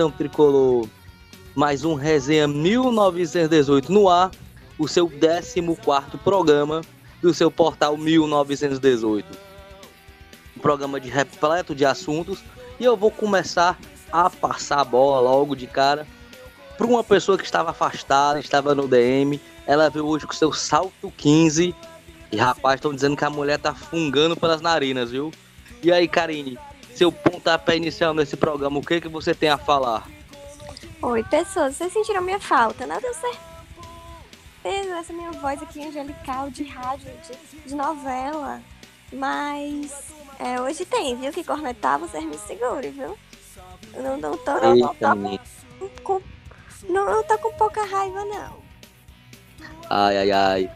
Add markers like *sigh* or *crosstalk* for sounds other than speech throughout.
Nação tricolor, mais um resenha 1918 no ar, o seu 14 programa do seu portal 1918. Um programa de repleto de assuntos e eu vou começar a passar a bola logo de cara para uma pessoa que estava afastada, estava no DM. Ela veio hoje com seu salto 15 e rapaz, estão dizendo que a mulher tá fungando pelas narinas, viu? E aí, Karine, seu pontapé inicial nesse programa, o que que você tem a falar? Oi, pessoas, vocês sentiram minha falta, né? Deu certeza essa minha voz aqui angelical de rádio, de, de novela. Mas é, hoje tem, viu? Que cornetar, vocês me segurem, viu? Eu não, não tô, não, não, tô com, não, não tô com pouca raiva, não. Ai, ai, ai.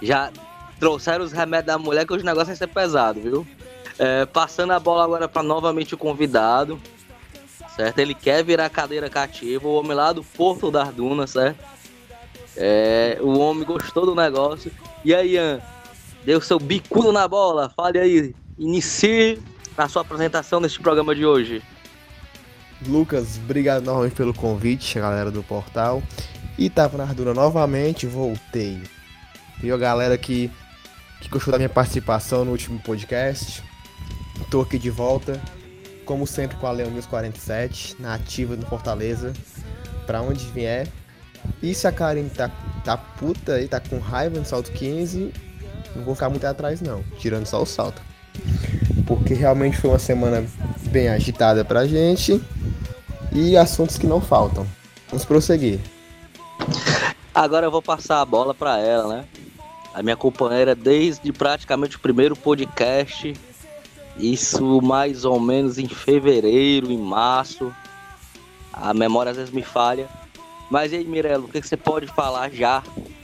Já trouxeram os remédios da mulher que hoje o negócio vai ser pesado, viu? É, passando a bola agora para novamente o convidado, certo? Ele quer virar cadeira cativa, o homem lá do Porto das Dunas, certo? É, o homem gostou do negócio. E aí, Ian, deu seu bicudo na bola. Fale aí, inicie a sua apresentação neste programa de hoje. Lucas, obrigado novamente pelo convite, galera do portal. E tava na Arduna novamente, voltei. E a galera que, que gostou da minha participação no último podcast. Tô aqui de volta, como sempre com a Leão News 47, na ativa do Fortaleza. Pra onde vier. E se a Karen tá, tá puta e tá com raiva no salto 15, não vou ficar muito atrás não, tirando só o salto. Porque realmente foi uma semana bem agitada pra gente e assuntos que não faltam. Vamos prosseguir. Agora eu vou passar a bola para ela, né? A minha companheira desde praticamente o primeiro podcast isso mais ou menos em fevereiro, em março. A memória às vezes me falha. Mas e aí, Mirelo, o que, você pode falar já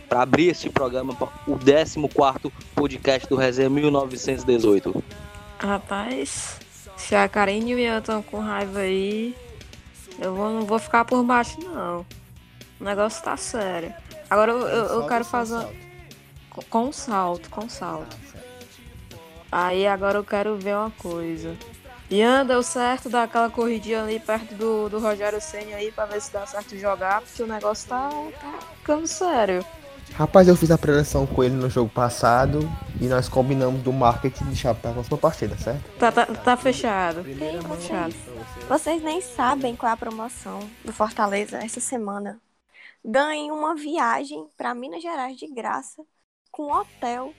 para abrir esse programa, o 14 podcast do Resenha 1918? Rapaz, se a Karine e o Ian estão com raiva aí, eu vou, não vou ficar por baixo, não. O negócio tá sério. Agora eu, eu, eu quero fazer. Com, com salto, com salto. Aí agora eu quero ver uma coisa. Ian, deu certo dar aquela corridinha ali perto do, do Rogério Senna aí pra ver se dá certo jogar, porque o negócio tá, tá ficando sério. Rapaz, eu fiz a preleção com ele no jogo passado e nós combinamos do marketing de chave pra próxima partida, certo? Tá, tá, tá fechado. Tá fechado. Vocês nem sabem qual é a promoção do Fortaleza essa semana. Ganhem uma viagem para Minas Gerais de graça, com hotel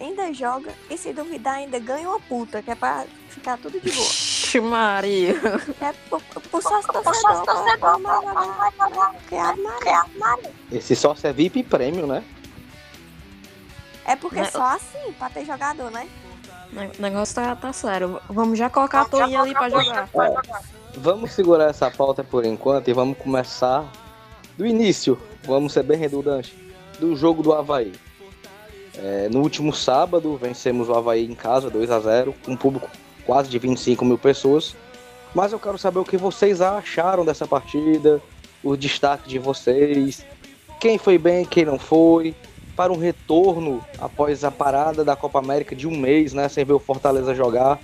ainda joga e se duvidar ainda ganha uma puta, que é pra ficar tudo de boa. Ixi, Maria. É por, por sócio torcedor. Esse sócio é VIP prêmio, né? É porque Não. só assim, pra ter jogador, né? O negócio tá, tá sério. Vamos já colocar a Toinha ali pra jogar. É, vamos segurar essa pauta por enquanto e vamos começar do início. Vamos ser bem redundante. Do jogo do Havaí. É, no último sábado, vencemos o Havaí em casa, 2 a 0 com um público quase de 25 mil pessoas. Mas eu quero saber o que vocês acharam dessa partida, o destaque de vocês, quem foi bem, quem não foi, para um retorno após a parada da Copa América de um mês, né, sem ver o Fortaleza jogar.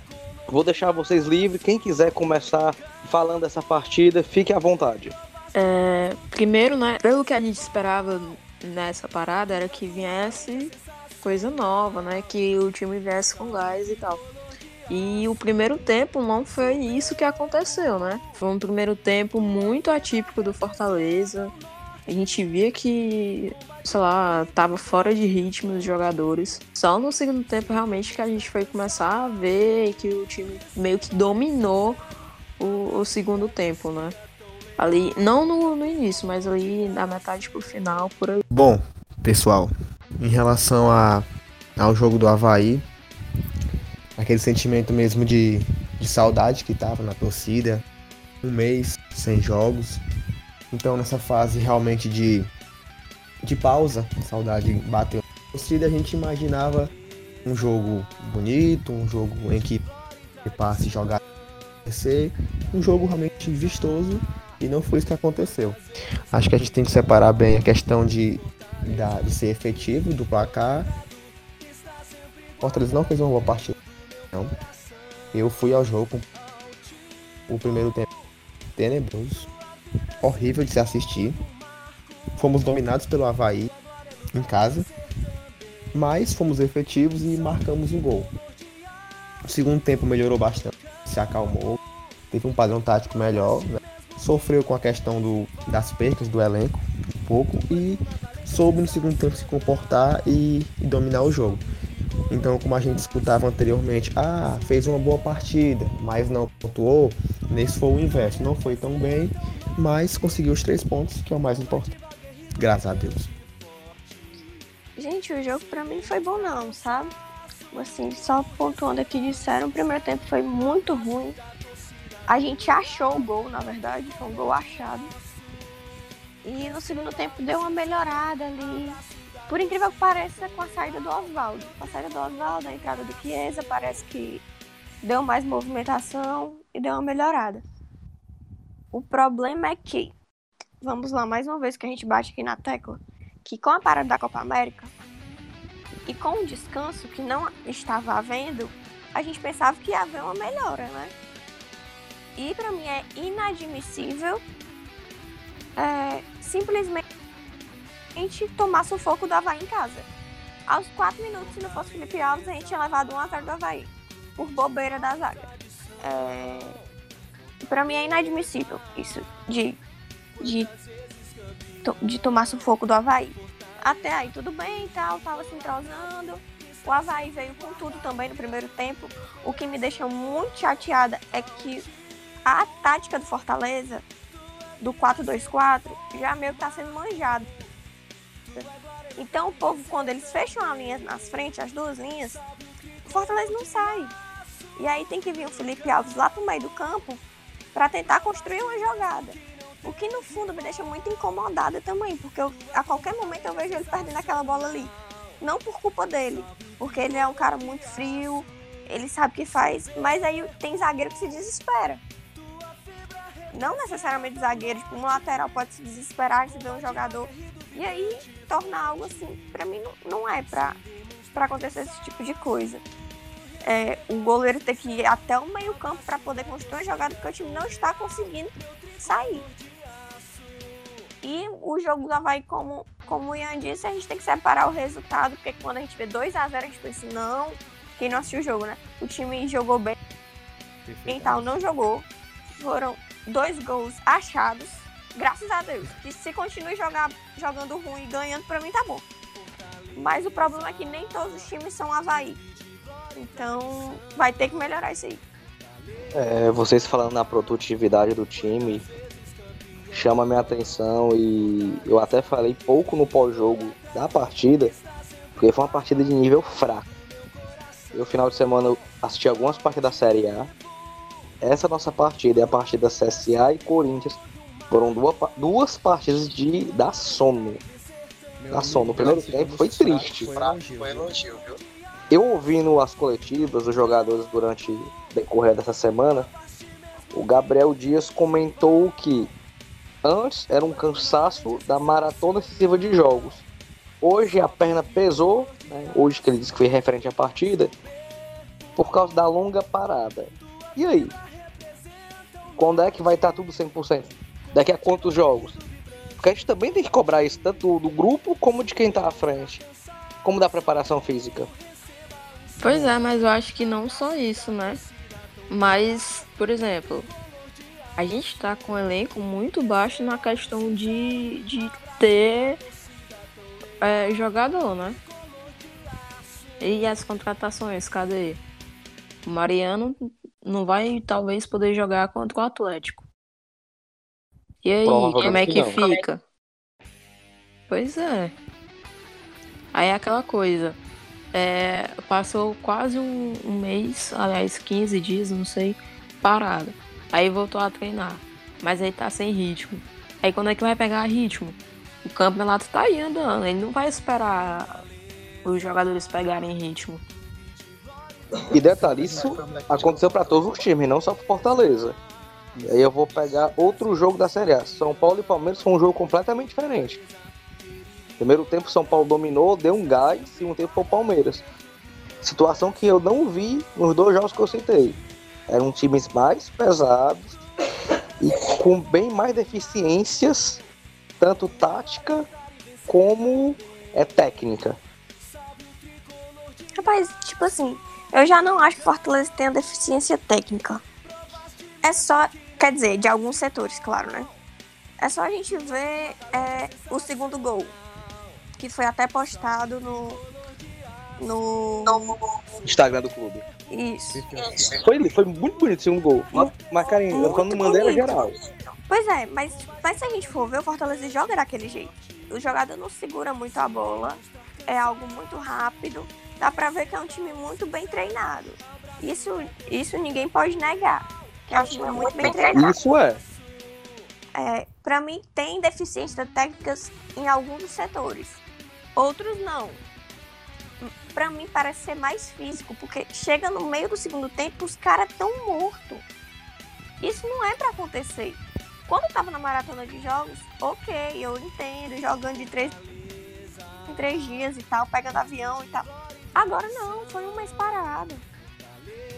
Vou deixar vocês livres, quem quiser começar falando dessa partida, fique à vontade. É, primeiro, né, pelo que a gente esperava nessa parada era que viesse coisa nova, né? Que o time viesse com gás e tal. E o primeiro tempo não foi isso que aconteceu, né? Foi um primeiro tempo muito atípico do Fortaleza. A gente via que, sei lá, tava fora de ritmo os jogadores. Só no segundo tempo realmente que a gente foi começar a ver que o time meio que dominou o, o segundo tempo, né? Ali, não no, no início, mas ali da metade pro final, por aí. Bom, pessoal, em relação a, ao jogo do Havaí. Aquele sentimento mesmo de, de saudade que tava na torcida. Um mês sem jogos. Então nessa fase realmente de, de pausa, saudade bateu na torcida, a gente imaginava um jogo bonito, um jogo em que passe jogar ser um jogo realmente vistoso e não foi isso que aconteceu. Acho que a gente tem que separar bem a questão de da, de ser efetivo do placar. Fortaleza não fez uma boa partida. Não. Eu fui ao jogo o primeiro tempo tenebroso, horrível de se assistir. Fomos dominados pelo Havaí em casa, mas fomos efetivos e marcamos um gol. O segundo tempo melhorou bastante, se acalmou, teve um padrão tático melhor, né? sofreu com a questão do, das percas do elenco um pouco e soube no segundo tempo se comportar e, e dominar o jogo. Então, como a gente escutava anteriormente, ah, fez uma boa partida, mas não pontuou, nesse foi o inverso. Não foi tão bem, mas conseguiu os três pontos, que é o mais importante. Graças a Deus. Gente, o jogo pra mim foi bom não, sabe? Assim, só pontuando aqui disseram, o primeiro tempo foi muito ruim. A gente achou o gol, na verdade, foi um gol achado. E no segundo tempo deu uma melhorada ali. Por incrível que pareça, com a saída do Oswaldo. Com a saída do Oswaldo, a entrada do Chiesa, parece que deu mais movimentação e deu uma melhorada. O problema é que, vamos lá, mais uma vez que a gente bate aqui na tecla, que com a parada da Copa América e com o descanso que não estava havendo, a gente pensava que ia haver uma melhora, né? E para mim é inadmissível é, simplesmente tomar sufoco do Havaí em casa. Aos 4 minutos, se não fosse Felipe Alves, a gente tinha levado um a 0 do Havaí. Por bobeira da zaga. É... Pra mim é inadmissível isso de, de, de tomar sufoco do Havaí. Até aí tudo bem e tal, tava se entrosando. O Havaí veio com tudo também no primeiro tempo. O que me deixa muito chateada é que a tática do Fortaleza do 4-2-4 já meio que tá sendo manjado. Então o povo, quando eles fecham a linha nas frentes, as duas linhas, o Fortaleza não sai. E aí tem que vir o Felipe Alves lá pro meio do campo para tentar construir uma jogada. O que no fundo me deixa muito incomodada também, porque eu, a qualquer momento eu vejo ele perdendo aquela bola ali. Não por culpa dele, porque ele é um cara muito frio, ele sabe o que faz, mas aí tem zagueiro que se desespera não necessariamente zagueiro, tipo, um lateral pode se desesperar se ver um jogador. E aí torna algo assim, para mim não, não é pra, pra acontecer esse tipo de coisa. É, o goleiro tem que ir até o meio campo para poder construir uma jogada porque o time não está conseguindo sair. E o jogo do Havaí, como, como o Ian disse, a gente tem que separar o resultado, porque quando a gente vê 2 a 0 a gente pensa, não, quem não assistiu o jogo, né? O time jogou bem, quem tal não jogou. Foram dois gols achados. Graças a Deus. Que se continue jogar, jogando ruim e ganhando, pra mim tá bom. Mas o problema é que nem todos os times são Havaí. Então vai ter que melhorar isso aí. É, vocês falando na produtividade do time chama minha atenção e eu até falei pouco no pós-jogo da partida, porque foi uma partida de nível fraco. Eu, final de semana, assisti algumas partidas da Série A essa nossa partida é a partida CSA e Corinthians. Foram duas, duas partidas de dar sono. Meu da sono. No primeiro tempo foi triste. Foi elogio, viu? Eu ouvindo as coletivas dos jogadores durante o decorrer dessa semana, o Gabriel Dias comentou que antes era um cansaço da maratona excessiva de jogos. Hoje a perna pesou, né? hoje que ele disse que foi referente à partida, por causa da longa parada. E aí? Quando é que vai estar tudo 100%? Daqui a quantos jogos? Porque a gente também tem que cobrar isso, tanto do grupo como de quem está à frente. Como da preparação física. Pois é, mas eu acho que não só isso, né? Mas, por exemplo, a gente tá com um elenco muito baixo na questão de, de ter é, jogador, né? E as contratações, cadê? O Mariano não vai talvez poder jogar contra o Atlético. E aí, como é que não. fica? Pois é. Aí é aquela coisa. É, passou quase um, um, mês, aliás, 15 dias, não sei, parado. Aí voltou a treinar. Mas aí tá sem ritmo. Aí quando é que vai pegar ritmo? O campeonato tá aí andando. Ele não vai esperar os jogadores pegarem ritmo. E detalhe, isso aconteceu para todos os times, não só para Fortaleza. E aí eu vou pegar outro jogo da Série A. São Paulo e Palmeiras foi um jogo completamente diferente. Primeiro tempo São Paulo dominou, deu um gás, segundo tempo foi o Palmeiras. Situação que eu não vi nos dois jogos que eu citei. Eram times mais pesados, e com bem mais deficiências, tanto tática como é técnica. Rapaz, tipo assim, eu já não acho que o Fortaleza tenha deficiência técnica. É só, quer dizer, de alguns setores, claro, né? É só a gente ver é, o segundo gol, que foi até postado no, no, Instagram do clube. Isso. Foi, foi muito bonito o segundo gol. Mas, mas Karim, eu tô no Mandela geral. Pois é, mas, mas se a gente for ver, o Fortaleza joga daquele jeito. O jogador não segura muito a bola, é algo muito rápido. Dá pra ver que é um time muito bem treinado. Isso, isso ninguém pode negar. Que é um time muito bem treinado. Isso é. É, para mim, tem deficiências técnicas em alguns setores. Outros não. Pra mim, parece ser mais físico, porque chega no meio do segundo tempo, os caras tão mortos. Isso não é pra acontecer. Quando eu tava na maratona de jogos, ok, eu entendo, jogando de três em três dias e tal, pegando avião e tal. Agora não, foi um mês parado.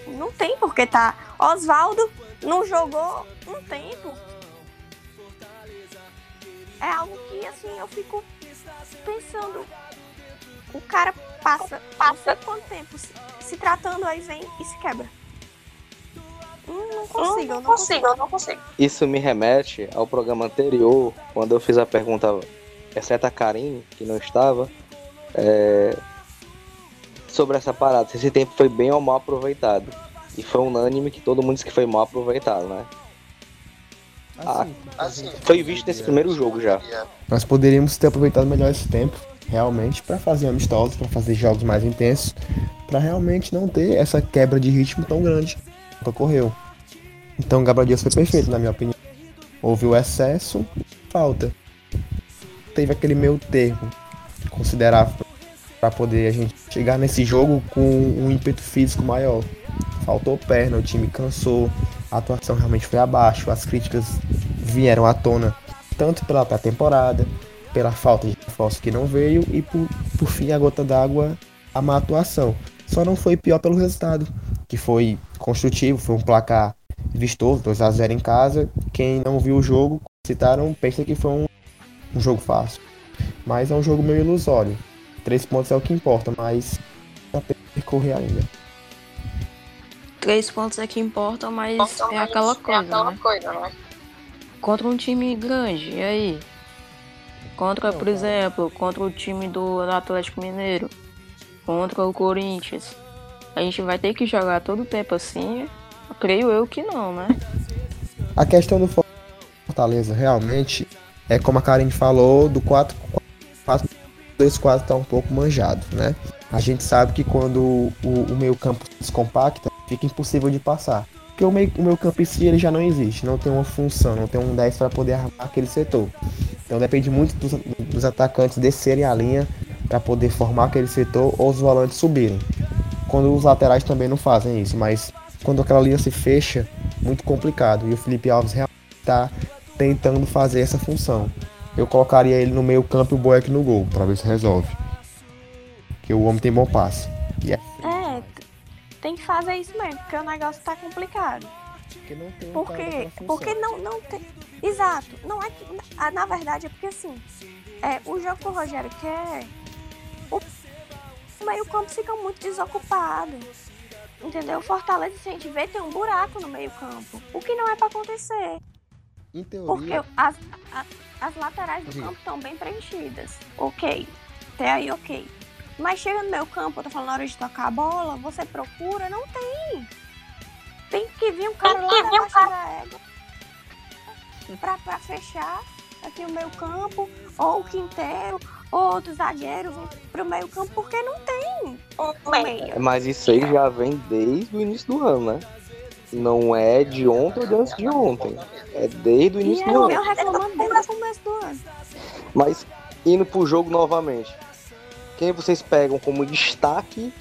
Não tem porque tá. Oswaldo não jogou um tempo. É algo que assim eu fico pensando. O cara passa, passa quanto tempo se, se tratando, aí vem e se quebra. Hum, não consigo, eu não consigo, eu não consigo. Isso me remete ao programa anterior, quando eu fiz a pergunta, exceto a Karim, que não estava, é, sobre essa parada, se esse tempo foi bem ou mal aproveitado. E foi unânime que todo mundo disse que foi mal aproveitado, né? Assim, Foi visto nesse primeiro jogo já. Nós poderíamos ter aproveitado melhor esse tempo, realmente, para fazer amistosos, para fazer jogos mais intensos, para realmente não ter essa quebra de ritmo tão grande que ocorreu. Então, o Gabriel Dias foi perfeito, na minha opinião. Houve o excesso, falta. Teve aquele meio termo considerável para poder a gente chegar nesse jogo com um ímpeto físico maior. Faltou perna, o time cansou, a atuação realmente foi abaixo, as críticas vieram à tona tanto pela pré-temporada, pela falta de reforço que não veio e por, por fim a gota d'água, a má atuação. Só não foi pior pelo resultado, que foi construtivo, foi um placar vistoso, 2 a 0 em casa. Quem não viu o jogo, citaram, pensa que foi um, um jogo fácil. Mas é um jogo meio ilusório. Três pontos é o que importa, mas a percorrer ainda. Três pontos é que importam, mas é aquela coisa, né? Contra um time grande, e aí? Contra, por exemplo, contra o time do Atlético Mineiro, contra o Corinthians. A gente vai ter que jogar todo o tempo assim? Creio eu que não, né? A questão do Fortaleza realmente é como a Karen falou, do 4 4 2 4 tá um pouco manjado, né? A gente sabe que quando o, o meio campo se descompacta, fica impossível de passar. Porque o meio, o meio campo em si ele já não existe, não tem uma função, não tem um 10 para poder armar aquele setor. Então depende muito dos, dos atacantes descerem a linha para poder formar aquele setor ou os volantes subirem. Quando os laterais também não fazem isso, mas quando aquela linha se fecha, muito complicado. E o Felipe Alves realmente está tentando fazer essa função. Eu colocaria ele no meio campo e o Boeck no gol, para ver se resolve. Porque o homem tem bom passe. E é tem que fazer isso mesmo, porque o negócio tá complicado. porque não tem Por cara quê? pra função. Porque não, não tem. Exato. Não é que. ah, Na verdade, é porque assim. É, o jogo que o Rogério quer. O o meio-campo fica muito desocupado. Entendeu? Fortaleza, se a gente vê, tem um buraco no meio-campo. O que não é pra acontecer. Em teoria, Porque as, a- as laterais do Sim. campo estão bem preenchidas. Ok. Até aí, ok. Mas chega no meu campo, eu tô falando na hora de tocar a bola, você procura, não tem. Tem que vir um cara lá da baixa da égua pra, pra fechar aqui o meio campo, ou o quinteiro, ou outro zagueiro vir pro meio campo, porque não tem um meio. Mas isso aí já vem desde o início do ano, né? Não é de ontem ou de antes de ontem. É desde o início do eu ano. reclamando desde o começo do ano. Mas indo pro jogo novamente, quem vocês pegam como destaque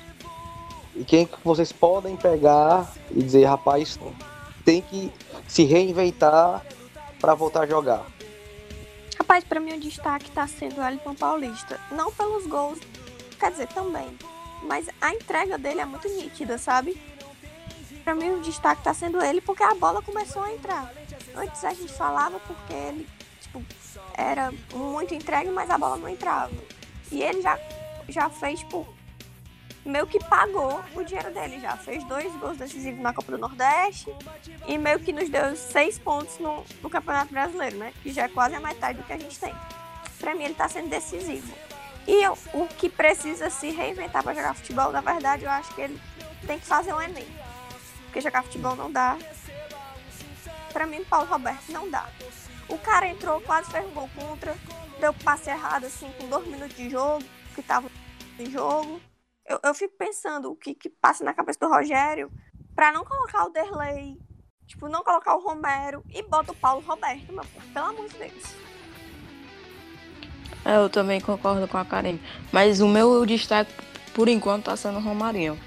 e quem que vocês podem pegar e dizer, rapaz, tem que se reinventar para voltar a jogar. Rapaz, pra mim o destaque tá sendo o Elton Paulista. Não pelos gols, quer dizer, também. Mas a entrega dele é muito nítida, sabe? Pra mim o destaque tá sendo ele porque a bola começou a entrar. antes a gente falava porque ele, tipo, era muito entregue, mas a bola não entrava. E ele já, já fez, tipo, meio que pagou o dinheiro dele já. Fez dois gols decisivos na Copa do Nordeste e meio que nos deu seis pontos no, no Campeonato Brasileiro, né? Que já é quase a metade do que a gente tem. Pra mim, ele tá sendo decisivo. E o que precisa se reinventar para jogar futebol, na verdade, eu acho que ele tem que fazer um Enem. Porque jogar futebol não dá. Pra mim, Paulo Roberto não dá. O cara entrou, quase fez um gol contra, deu passe errado, assim, com dois minutos de jogo, que tava em jogo. Eu, eu fico pensando o que, que passa na cabeça do Rogério pra não colocar o Derlei, tipo, não colocar o Romero e bota o Paulo Roberto, meu, pelo amor de Deus. É, eu também concordo com a Karen. Mas o meu destaque, por enquanto, tá sendo o Romarinho.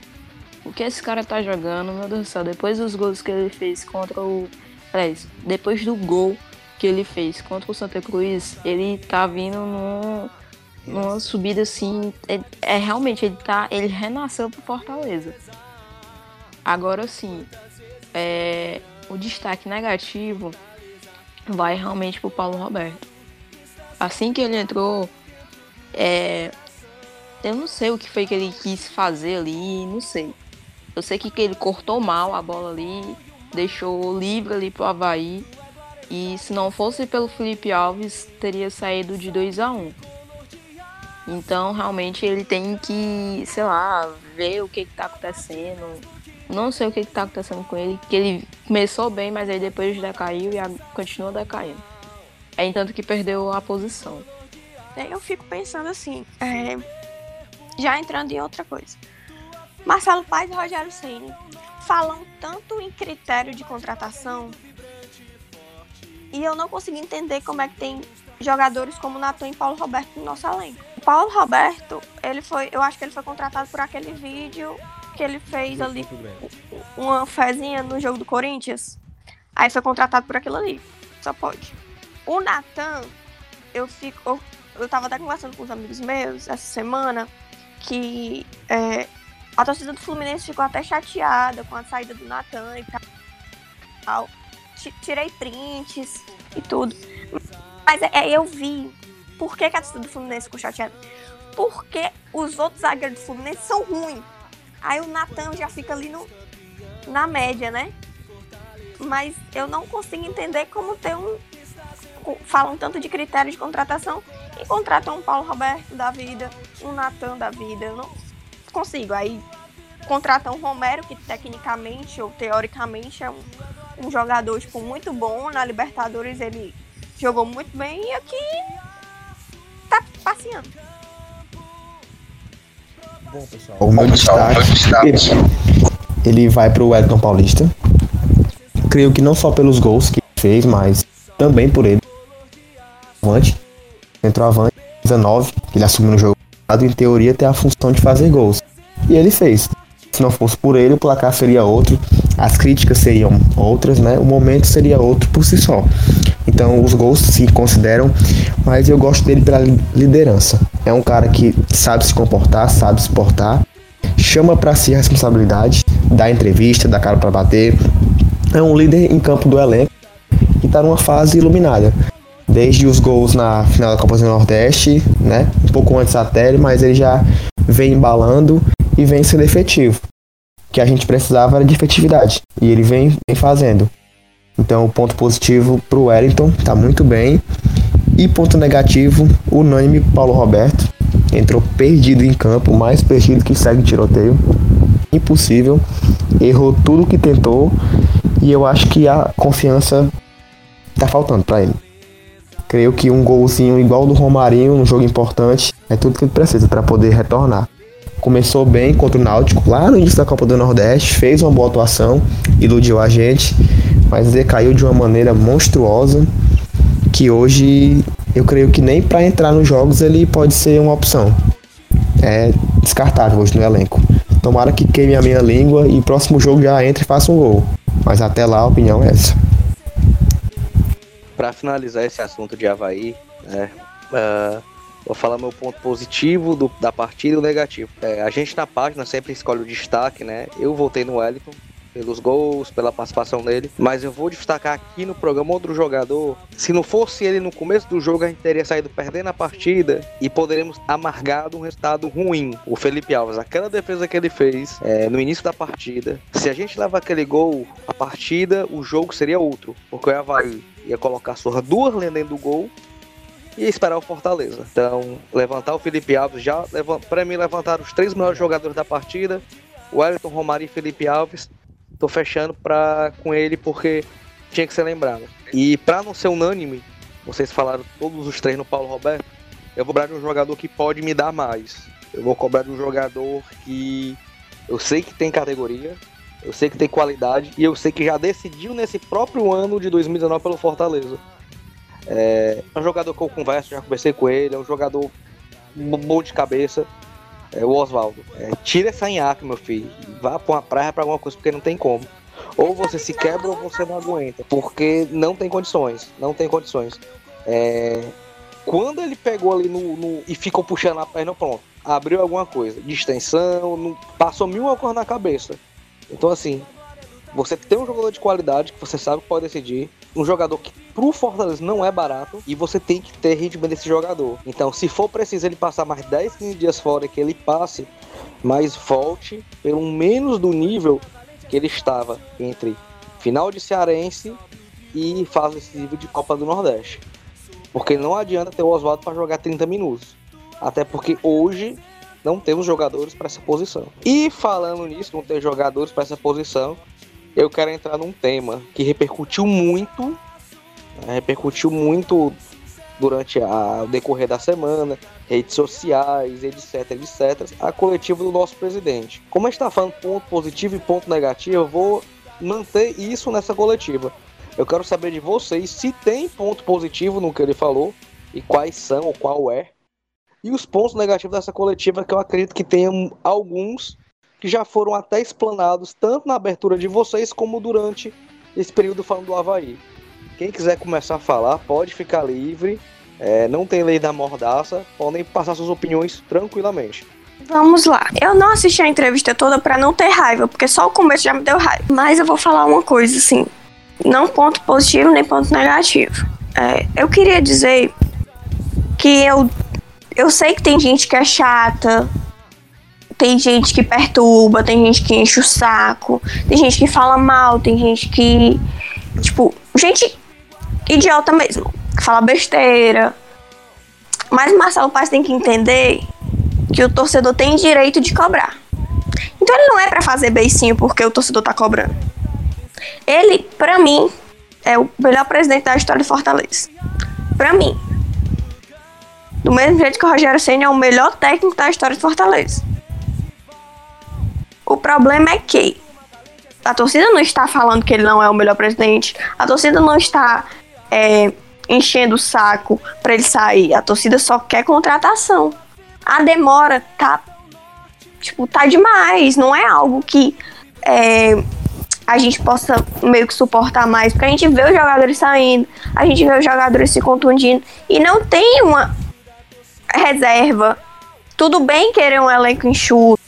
O que esse cara tá jogando, meu Deus do céu, depois dos gols que ele fez contra o. Aliás, depois do gol que ele fez contra o Santa Cruz, ele tá vindo num, numa subida assim. É, é, realmente, ele tá. Ele renasceu pro Fortaleza. Agora sim, é, o destaque negativo vai realmente pro Paulo Roberto. Assim que ele entrou, é, eu não sei o que foi que ele quis fazer ali, não sei. Eu sei que, ele cortou mal a bola ali, deixou livre ali pro Havaí. E se não fosse pelo Felipe Alves, teria saído de 2 a 1 um. Então, realmente, ele tem que, sei lá, ver o que, que tá acontecendo. Não sei o que, que tá acontecendo com ele, que ele começou bem, mas aí depois decaiu e continua decaindo. É entanto que perdeu a posição. Eu fico pensando assim, é, já entrando em outra coisa. Marcelo Paz e Rogério Ceni falam tanto em critério de contratação e eu não consigo entender como é que tem jogadores como Natan e Paulo Roberto no nosso elenco. O Paulo Roberto, ele foi, eu acho que ele foi contratado por aquele vídeo que ele fez ali uma fezinha no jogo do Corinthians. Aí foi contratado por aquilo ali. Só pode. O Natan, eu fico. Eu, eu tava até conversando com os amigos meus essa semana que é, a torcida do Fluminense ficou até chateada com a saída do Natan e tal. Tirei prints e tudo. Mas é, é, eu vi por que, que a torcida do Fluminense ficou chateada. Porque os outros zagueiros do Fluminense são ruins. Aí o Natan já fica ali no, na média, né? Mas eu não consigo entender como ter um, falam tanto de critérios de contratação e contratam um Paulo Roberto da vida, um Natan da vida. Não consigo. Aí contratam um Romero, que tecnicamente ou teoricamente é um, um jogador tipo, muito bom. Na Libertadores ele jogou muito bem e aqui tá passeando. Bom, pessoal, o meu destaque, ele vai para o Wellington Paulista. Creio que não só pelos gols que fez, mas também por ele centroavante, centroavante 19, que ele assumiu no jogo, em teoria tem a função de fazer gols. E ele fez. Se não fosse por ele, o placar seria outro, as críticas seriam outras, né? O momento seria outro por si só. Então os gols se consideram, mas eu gosto dele pela liderança. É um cara que sabe se comportar, sabe se portar, chama para si a responsabilidade, dá entrevista, dá cara para bater. É um líder em campo do elenco e está numa fase iluminada desde os gols na final da Copa do Nordeste, né? Um pouco antes até, mas ele já vem embalando e vem sendo efetivo. Que a gente precisava era de efetividade e ele vem, vem fazendo. Então, o ponto positivo para o Wellington tá muito bem. E ponto negativo, unânime Paulo Roberto. Entrou perdido em campo, mais perdido que segue tiroteio. Impossível. Errou tudo que tentou. E eu acho que a confiança tá faltando para ele. Creio que um golzinho igual do Romarinho num jogo importante é tudo que ele precisa para poder retornar. Começou bem contra o Náutico lá no início da Copa do Nordeste, fez uma boa atuação, iludiu a gente, mas decaiu de uma maneira monstruosa que hoje eu creio que nem para entrar nos jogos ele pode ser uma opção. É descartável hoje no elenco. Tomara que queime a minha língua e próximo jogo já entre e faça um gol. Mas até lá a opinião é essa para finalizar esse assunto de Havaí, né, uh, vou falar meu ponto positivo do, da partida e o negativo. É, a gente na página sempre escolhe o destaque, né? Eu voltei no Wellington, pelos gols, pela participação dele. Mas eu vou destacar aqui no programa outro jogador. Se não fosse ele no começo do jogo, a gente teria saído perdendo a partida e poderíamos amargado um resultado ruim. O Felipe Alves, aquela defesa que ele fez é, no início da partida. Se a gente levar aquele gol, a partida, o jogo seria outro. Porque o Havaí ia colocar suas duas lendas do gol e esperar o Fortaleza. Então, levantar o Felipe Alves já, para mim, levantar os três melhores jogadores da partida: Wellington Romário e Felipe Alves tô fechando pra, com ele porque tinha que ser lembrado. E para não ser unânime, vocês falaram todos os três no Paulo Roberto, eu vou cobrar de um jogador que pode me dar mais. Eu vou cobrar de um jogador que eu sei que tem categoria, eu sei que tem qualidade e eu sei que já decidiu nesse próprio ano de 2019 pelo Fortaleza. É, é um jogador que eu converso, já conversei com ele, é um jogador bom de cabeça é, o Oswaldo, é, tira essa nhaca, meu filho. Vá pra uma praia pra alguma coisa, porque não tem como. Ou você se quebra ou você não aguenta. Porque não tem condições. Não tem condições. É, quando ele pegou ali no, no, e ficou puxando a perna, pronto. Abriu alguma coisa. Distensão, não, passou mil coisa na cabeça. Então, assim, você tem um jogador de qualidade que você sabe que pode decidir. Um jogador que pro Fortaleza não é barato e você tem que ter ritmo desse jogador. Então, se for preciso ele passar mais 10, 15 dias fora que ele passe, mas volte pelo menos do nível que ele estava entre final de Cearense e fase decisiva de Copa do Nordeste. Porque não adianta ter o Oswaldo para jogar 30 minutos. Até porque hoje não temos jogadores para essa posição. E falando nisso, não ter jogadores para essa posição, eu quero entrar num tema que repercutiu muito, né, repercutiu muito durante a, o decorrer da semana, redes sociais, etc, etc, a coletiva do nosso presidente. Como a gente está falando ponto positivo e ponto negativo, eu vou manter isso nessa coletiva. Eu quero saber de vocês se tem ponto positivo no que ele falou e quais são ou qual é. E os pontos negativos dessa coletiva, que eu acredito que tenham alguns que já foram até explanados tanto na abertura de vocês como durante esse período falando do Havaí. Quem quiser começar a falar, pode ficar livre. É, não tem lei da mordaça, podem passar suas opiniões tranquilamente. Vamos lá. Eu não assisti a entrevista toda para não ter raiva, porque só o começo já me deu raiva. Mas eu vou falar uma coisa assim, não ponto positivo nem ponto negativo. É, eu queria dizer que eu eu sei que tem gente que é chata, tem gente que perturba, tem gente que enche o saco, tem gente que fala mal, tem gente que. Tipo, gente idiota mesmo, que fala besteira. Mas Marcelo Paz tem que entender que o torcedor tem direito de cobrar. Então ele não é para fazer beicinho porque o torcedor tá cobrando. Ele, para mim, é o melhor presidente da história de Fortaleza. Para mim. Do mesmo jeito que o Rogério Senna é o melhor técnico da história de Fortaleza. O problema é que a torcida não está falando que ele não é o melhor presidente, a torcida não está é, enchendo o saco para ele sair, a torcida só quer contratação. A demora tá, tipo, tá demais, não é algo que é, a gente possa meio que suportar mais, porque a gente vê os jogadores saindo, a gente vê os jogadores se contundindo e não tem uma reserva. Tudo bem querer um elenco enxuto,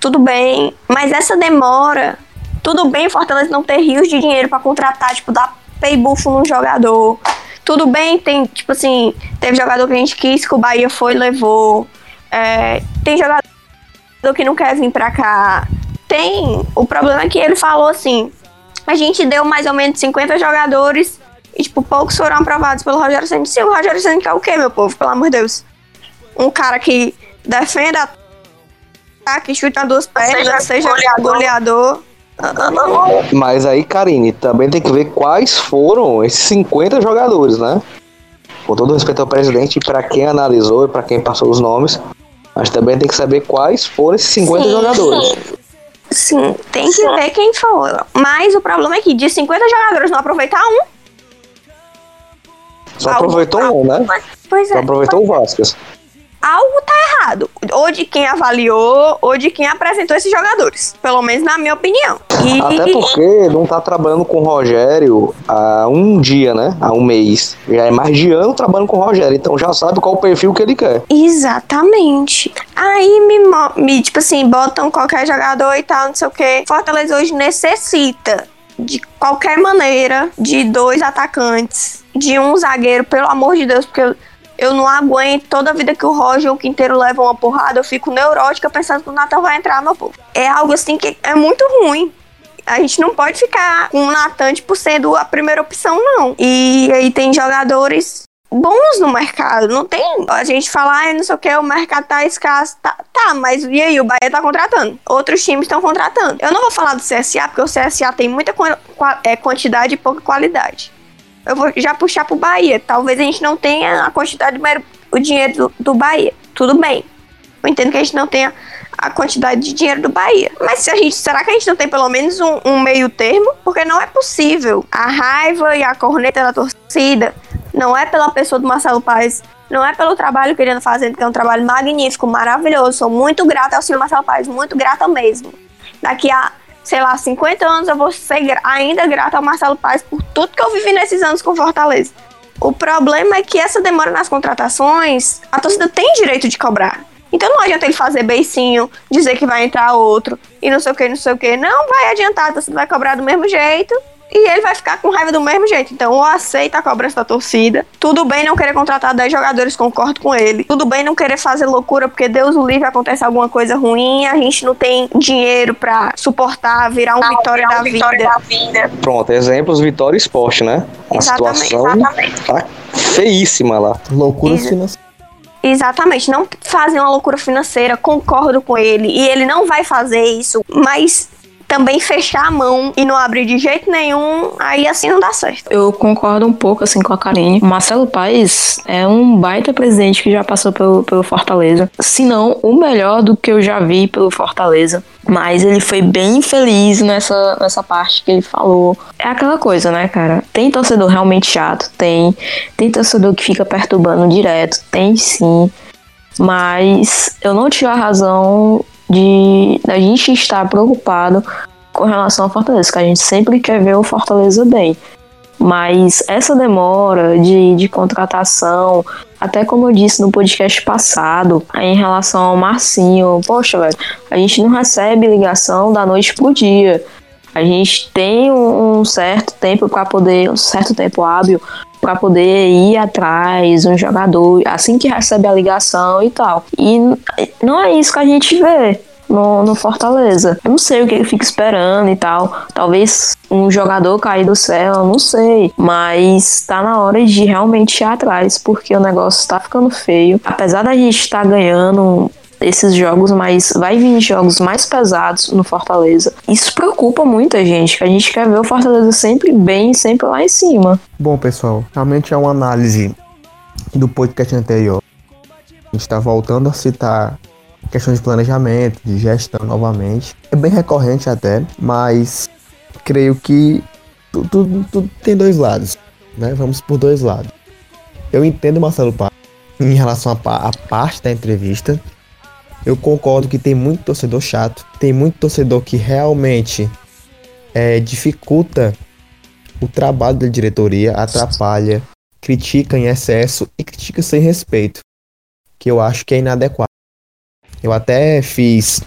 tudo bem, mas essa demora, tudo bem Fortaleza não ter rios de dinheiro para contratar, tipo, dar pay buffo num jogador. Tudo bem, tem, tipo assim, teve jogador que a gente quis que o Bahia foi e levou. É, tem jogador que não quer vir pra cá. Tem. O problema é que ele falou assim: a gente deu mais ou menos 50 jogadores e, tipo, poucos foram aprovados pelo Rogério Santos. Sim, o Rogério Santos quer o quê, meu povo? Pelo amor de Deus. Um cara que defenda que chuta duas pernas, seja, seja goleador. Mas aí, Karine, também tem que ver quais foram esses 50 jogadores, né? Com todo respeito ao presidente, para quem analisou e para quem passou os nomes, mas também tem que saber quais foram esses 50 sim, jogadores. Sim, tem que sim. ver quem foram. Mas o problema é que de 50 jogadores não aproveitar um. Só aproveitou um, né? Pois é. Só aproveitou o Vasquez. Algo tá errado. Ou de quem avaliou, ou de quem apresentou esses jogadores. Pelo menos na minha opinião. E... Até porque não tá trabalhando com o Rogério há um dia, né? Há um mês. Já é mais de ano trabalhando com o Rogério. Então já sabe qual o perfil que ele quer. Exatamente. Aí me, me tipo assim, botam qualquer jogador e tal, não sei o que. Fortaleza hoje necessita de qualquer maneira de dois atacantes, de um zagueiro, pelo amor de Deus, porque eu, não aguento toda a vida que o Roger e o Quinteiro levam uma porrada, eu fico neurótica pensando que o Natan vai entrar, meu povo. É algo assim que é muito ruim. A gente não pode ficar com o Natan, tipo, sendo a primeira opção, não. E aí tem jogadores bons no mercado. Não tem. A gente fala, ah, não sei o que, o mercado tá escasso. Tá, tá, mas e aí? O Bahia tá contratando. Outros times estão contratando. Eu não vou falar do CSA, porque o CSA tem muita é, quantidade e pouca qualidade. Eu vou já puxar pro Bahia. Talvez a gente não tenha a quantidade, o dinheiro do, do Bahia. Tudo bem. Eu entendo que a gente não tenha a quantidade de dinheiro do Bahia. Mas se a gente, será que a gente não tem pelo menos um, um meio termo? Porque não é possível. A raiva e a corneta da torcida não é pela pessoa do Marcelo Paes, não é pelo trabalho que ele anda fazendo, que é um trabalho magnífico, maravilhoso. Sou muito grata ao senhor Marcelo Paes, muito grata mesmo. Daqui a, sei lá, 50 anos eu vou ser ainda grata ao Marcelo Paes por tudo que eu vivi nesses anos com Fortaleza. O problema é que essa demora nas contratações, a torcida tem direito de cobrar. Então não adianta ele fazer beicinho, dizer que vai entrar outro e não sei o que, não sei o que. Não vai adiantar, a torcida vai cobrar do mesmo jeito e ele vai ficar com raiva do mesmo jeito. Então, ou aceita a cobrança da torcida. Tudo bem não querer contratar 10 jogadores, concordo com ele. Tudo bem não querer fazer loucura, porque Deus o livre, acontece alguma coisa ruim, a gente não tem dinheiro para suportar, virar um, vitória, virar um da vitória, da vida. Pronto, exemplos Vitória Esporte, né? A exatamente, situação exatamente. tá feíssima lá. Loucura financeira. Exatamente, não fazem uma loucura financeira, concordo com ele. E ele não vai fazer isso, mas também fechar a mão e não abrir de jeito nenhum, aí assim não dá certo. Eu concordo um pouco assim com a Karine. O Marcelo Paes é um baita presidente que já passou pelo, pelo Fortaleza. Se não, o melhor do que eu já vi pelo Fortaleza. Mas ele foi bem feliz nessa, nessa parte que ele falou. É aquela coisa, né, cara? Tem torcedor realmente chato? Tem. Tem torcedor que fica perturbando direto? Tem sim. Mas eu não tive a razão de a gente estar preocupado com relação ao Fortaleza, que a gente sempre quer ver o Fortaleza bem. Mas essa demora de, de contratação, até como eu disse no podcast passado, em relação ao Marcinho, poxa, velho, a gente não recebe ligação da noite pro dia. A gente tem um, certo tempo para poder, um certo tempo hábil para poder ir atrás um jogador assim que recebe a ligação e tal. E não é isso que a gente vê. No, no, Fortaleza. Eu não sei o que ele fica esperando e tal. Talvez um jogador cair do céu, não sei. Mas tá na hora de realmente ir atrás, porque o negócio tá ficando feio. Apesar da gente estar tá ganhando esses jogos, mas vai vir jogos mais pesados no Fortaleza. Isso preocupa muita gente, que a gente quer ver o Fortaleza sempre bem, sempre lá em cima. Bom, pessoal, realmente é uma análise do podcast anterior. A gente está voltando a citar questões de planejamento, de gestão novamente. É bem recorrente até, mas creio que tudo, tudo, tudo tem dois lados, né? Vamos por dois lados. Eu entendo Marcelo Paz em relação à parte da entrevista, eu concordo que tem muito torcedor chato, tem muito torcedor que realmente é, dificulta o trabalho da diretoria, atrapalha, critica em excesso e critica sem respeito, que eu acho que é inadequado. Eu até fiz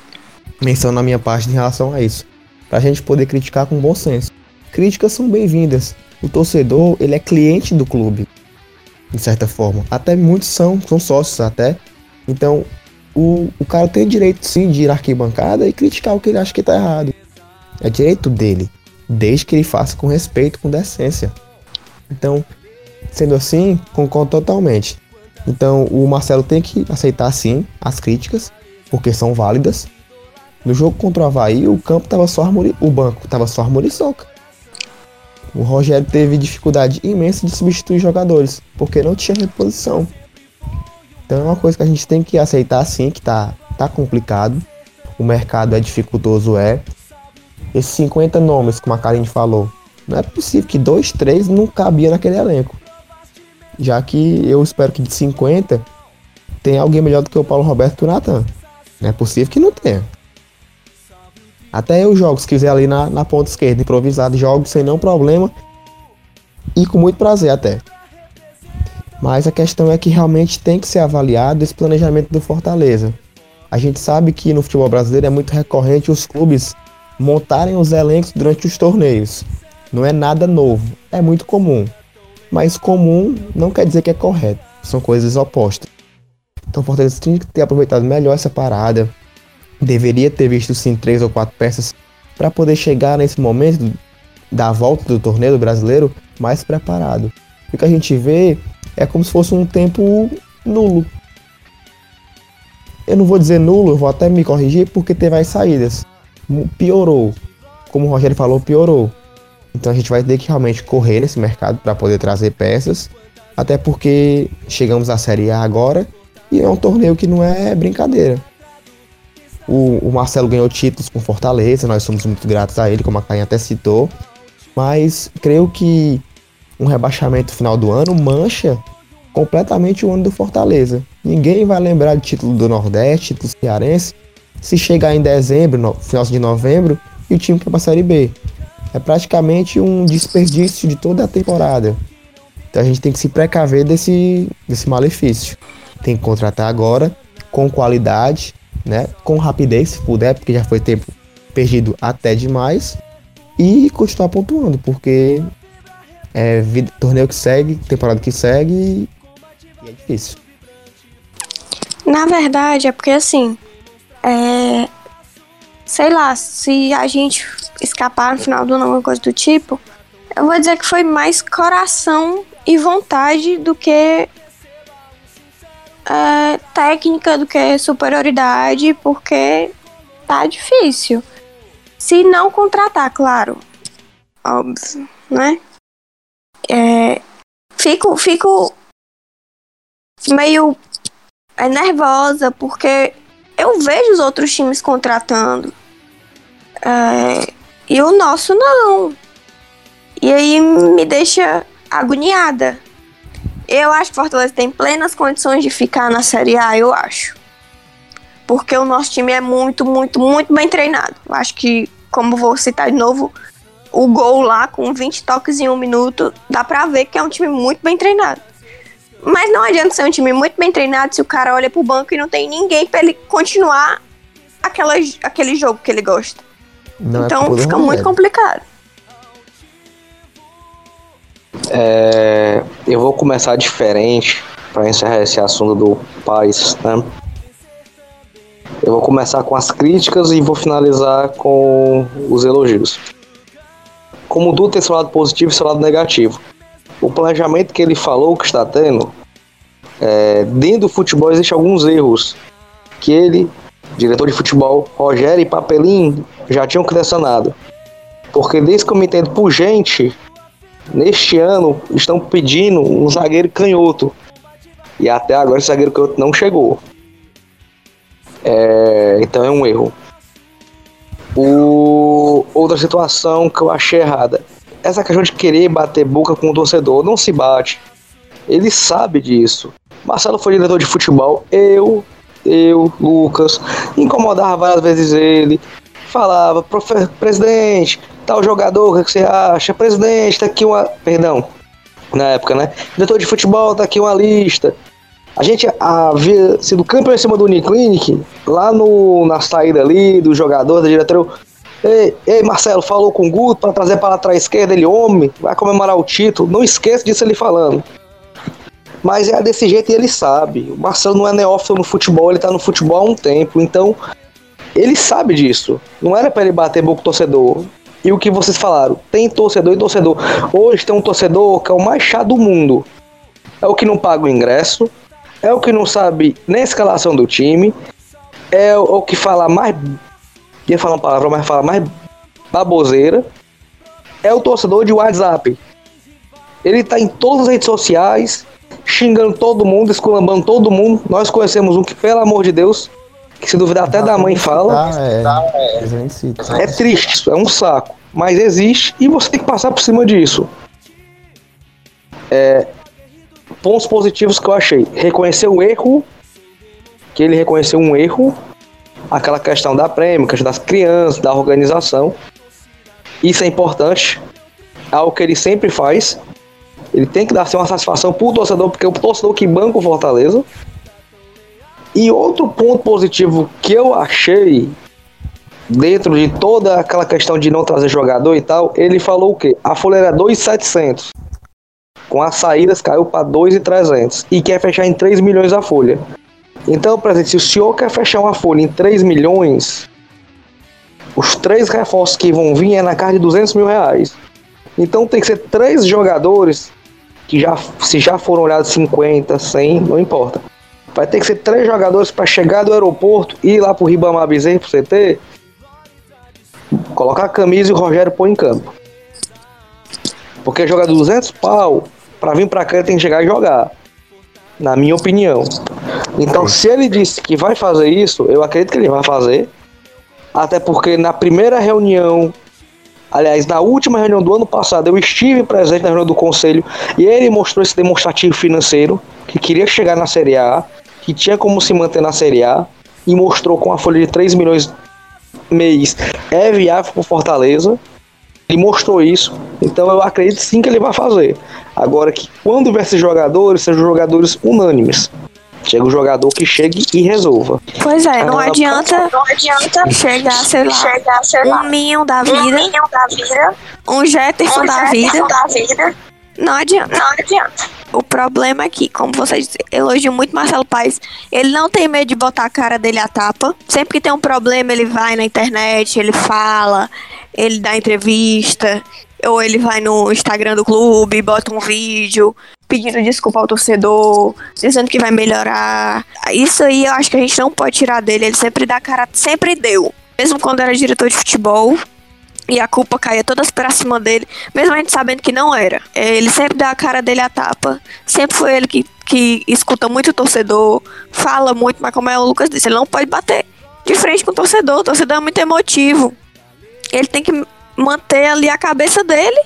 menção na minha parte em relação a isso, para a gente poder criticar com bom senso. Críticas são bem-vindas. O torcedor, ele é cliente do clube, de certa forma. Até muitos são, são sócios até. Então, o, o cara tem direito sim de ir na arquibancada e criticar o que ele acha que tá errado. É direito dele, desde que ele faça com respeito, com decência. Então, sendo assim, concordo totalmente. Então, o Marcelo tem que aceitar sim as críticas, porque são válidas. No jogo contra o Havaí, o campo tava só armuri... o banco tava só armoriçoca. O Rogério teve dificuldade imensa de substituir jogadores, porque não tinha reposição. Então é uma coisa que a gente tem que aceitar sim, que tá, tá complicado. O mercado é dificultoso, é. Esses 50 nomes, como a Karine falou, não é possível que dois, três não cabia naquele elenco. Já que eu espero que de 50, tem alguém melhor do que o Paulo Roberto e o Natan. Não é possível que não tenha. Até eu jogo, se quiser, ali na, na ponta esquerda, improvisado, jogo sem nenhum problema. E com muito prazer até. Mas a questão é que realmente tem que ser avaliado esse planejamento do Fortaleza. A gente sabe que no futebol brasileiro é muito recorrente os clubes montarem os elencos durante os torneios. Não é nada novo, é muito comum. Mas comum não quer dizer que é correto, são coisas opostas. Então o Fortaleza tinha que ter aproveitado melhor essa parada. Deveria ter visto sim três ou quatro peças para poder chegar nesse momento da volta do torneio brasileiro mais preparado. O que a gente vê é como se fosse um tempo nulo. Eu não vou dizer nulo, eu vou até me corrigir porque teve as saídas. Piorou. Como o Rogério falou, piorou. Então a gente vai ter que realmente correr nesse mercado para poder trazer peças. Até porque chegamos à Série A agora e é um torneio que não é brincadeira. O, o Marcelo ganhou títulos com Fortaleza, nós somos muito gratos a ele, como a Cainha até citou. Mas creio que um rebaixamento final do ano mancha completamente o ano do Fortaleza. Ninguém vai lembrar de título do Nordeste, título cearense, se chegar em dezembro, no, final de novembro, e o time para a Série B. É praticamente um desperdício de toda a temporada. Então a gente tem que se precaver desse, desse malefício. Tem que contratar agora, com qualidade, né? com rapidez, se puder, porque já foi tempo perdido até demais. E continuar pontuando, porque é vida, torneio que segue, temporada que segue, e é difícil. Na verdade, é porque assim, é, sei lá, se a gente escapar no final do ano, alguma coisa do tipo, eu vou dizer que foi mais coração e vontade do que é, técnica, do que superioridade, porque tá difícil. Se não contratar, claro. Óbvio, né? É, fico, fico meio é, nervosa, porque eu vejo os outros times contratando. É, e o nosso não. E aí me deixa agoniada. Eu acho que Fortaleza tem plenas condições de ficar na Série A, eu acho. Porque o nosso time é muito, muito, muito bem treinado. Eu acho que, como vou citar de novo, o gol lá com 20 toques em um minuto, dá pra ver que é um time muito bem treinado. Mas não adianta ser um time muito bem treinado se o cara olha pro banco e não tem ninguém para ele continuar aquela, aquele jogo que ele gosta. Não é então é fica muito complicado. É, eu vou começar diferente para encerrar esse assunto do país, né? Eu vou começar com as críticas e vou finalizar com os elogios. Como tudo tem seu lado positivo e seu lado negativo o planejamento que ele falou que está tendo, é, dentro do futebol existem alguns erros que ele, diretor de futebol, Rogério e Papelim já tinham questionado. Porque desde que eu me entendo por gente, neste ano estão pedindo um zagueiro canhoto. E até agora esse zagueiro canhoto não chegou. É, então é um erro. O, outra situação que eu achei errada essa questão de querer bater boca com o torcedor não se bate. Ele sabe disso. Marcelo foi diretor de futebol, eu, eu, Lucas, incomodava várias vezes ele, falava, presidente, tal jogador, o que você acha? Presidente, tá aqui uma. Perdão, na época, né? Diretor de futebol, tá aqui uma lista. A gente havia sido campeão em cima do Uniclinic, lá no, na saída ali, do jogador, da diretora. Ei, ei, Marcelo, falou com o Guto para trazer para trás esquerda, ele, homem, vai comemorar o título. Não esqueça disso ele falando. Mas é desse jeito e ele sabe. O Marcelo não é neófito no futebol, ele tá no futebol há um tempo, então ele sabe disso. Não era para ele bater boca torcedor. E o que vocês falaram, tem torcedor e torcedor. Hoje tem um torcedor que é o mais chato do mundo. É o que não paga o ingresso, é o que não sabe nem a escalação do time, é o que fala mais ia falar uma palavra, mas fala mais baboseira, é o torcedor de WhatsApp. Ele tá em todas as redes sociais, xingando todo mundo, esculambando todo mundo. Nós conhecemos um que, pelo amor de Deus, que se duvidar até da mãe fala. é, é, é triste, é um saco. Mas existe e você tem que passar por cima disso. É, pontos positivos que eu achei. Reconhecer o erro que ele reconheceu um erro, aquela questão da prêmio, questão das crianças, da organização. Isso é importante, é algo que ele sempre faz. Ele tem que dar uma satisfação pro torcedor, porque é o torcedor que banca o Fortaleza. E outro ponto positivo que eu achei dentro de toda aquela questão de não trazer jogador e tal, ele falou o quê? A folha era 2,700. Com as saídas caiu para 2,300 e quer fechar em 3 milhões a folha. Então, presidente, se o senhor quer fechar uma folha em 3 milhões, os três reforços que vão vir é na casa de 200 mil reais. Então tem que ser três jogadores que já, se já foram olhados 50, 100, não importa. Vai ter que ser três jogadores para chegar do aeroporto e ir lá pro Ribamar Bezerra pro CT, colocar a camisa e o Rogério põe em campo. Porque jogar 200 pau, para vir para cá ele tem que chegar e jogar. Na minha opinião. Então, se ele disse que vai fazer isso, eu acredito que ele vai fazer. Até porque na primeira reunião, aliás, na última reunião do ano passado, eu estive presente na reunião do conselho e ele mostrou esse demonstrativo financeiro que queria chegar na Série A, que tinha como se manter na Série A e mostrou com a folha de 3 milhões mês é viável para Fortaleza. Ele mostrou isso, então eu acredito sim que ele vai fazer. Agora que quando vier esses jogadores, sejam jogadores unânimes. Chega um jogador que chegue e resolva. Pois é, não, ah, adianta, não adianta chegar, sei lá, chegar, sei lá um Minho da vida, um, Minho da vida, um Jetterson, um da, vida. da vida. Não adianta. Não adianta. O problema é que, como vocês elogiam muito Marcelo Paes, ele não tem medo de botar a cara dele à tapa. Sempre que tem um problema, ele vai na internet, ele fala, ele dá entrevista, ou ele vai no Instagram do clube, bota um vídeo pedindo desculpa ao torcedor, dizendo que vai melhorar. Isso aí eu acho que a gente não pode tirar dele. Ele sempre dá cara, sempre deu. Mesmo quando era diretor de futebol, e a culpa caía todas pra cima dele, mesmo a gente sabendo que não era. É, ele sempre dá a cara dele à tapa, sempre foi ele que, que escuta muito o torcedor, fala muito, mas como é o Lucas disse, ele não pode bater de frente com o torcedor, o torcedor é muito emotivo. Ele tem que manter ali a cabeça dele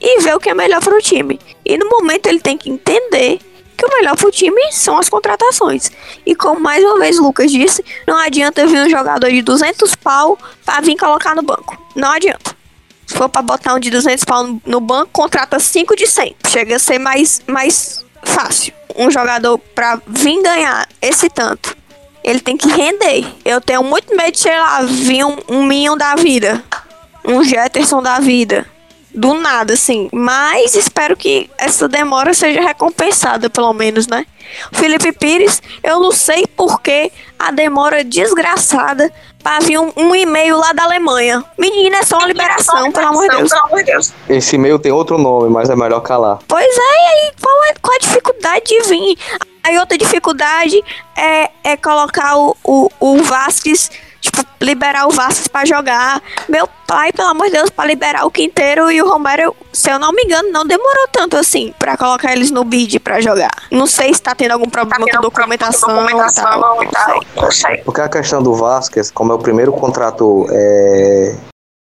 e ver o que é melhor para o time. E no momento ele tem que entender que o melhor pro time são as contratações. E como mais uma vez o Lucas disse, não adianta vir um jogador de 200 pau para vir colocar no banco. Não adianta. Se for para botar um de 200 pau no banco, contrata 5 de 100. Chega a ser mais, mais fácil. Um jogador para vir ganhar esse tanto, ele tem que render. Eu tenho muito medo de, sei lá, vir um, um Minho da vida. Um Jetterson da vida do nada, assim. Mas espero que essa demora seja recompensada, pelo menos, né? Felipe Pires, eu não sei por que a demora desgraçada para vir um, um, e-mail lá da Alemanha. Menina, é só uma liberação, pelo amor de Deus. Deus. Esse e-mail tem outro nome, mas é melhor calar. Pois é, e aí qual, é, qual a dificuldade de vir? Aí outra dificuldade é, é colocar o, o, o Vasquez tipo, liberar o Vasco para jogar. Meu pai, pelo amor de Deus, para liberar o Quinteiro e o Romero, se eu não me engano, não demorou tanto assim para colocar eles no bid para jogar. Não sei se tá tendo algum problema tá com documentação, documentação tal, e tal. Não sei. Porque a questão do Vasquez, como é o primeiro contrato é,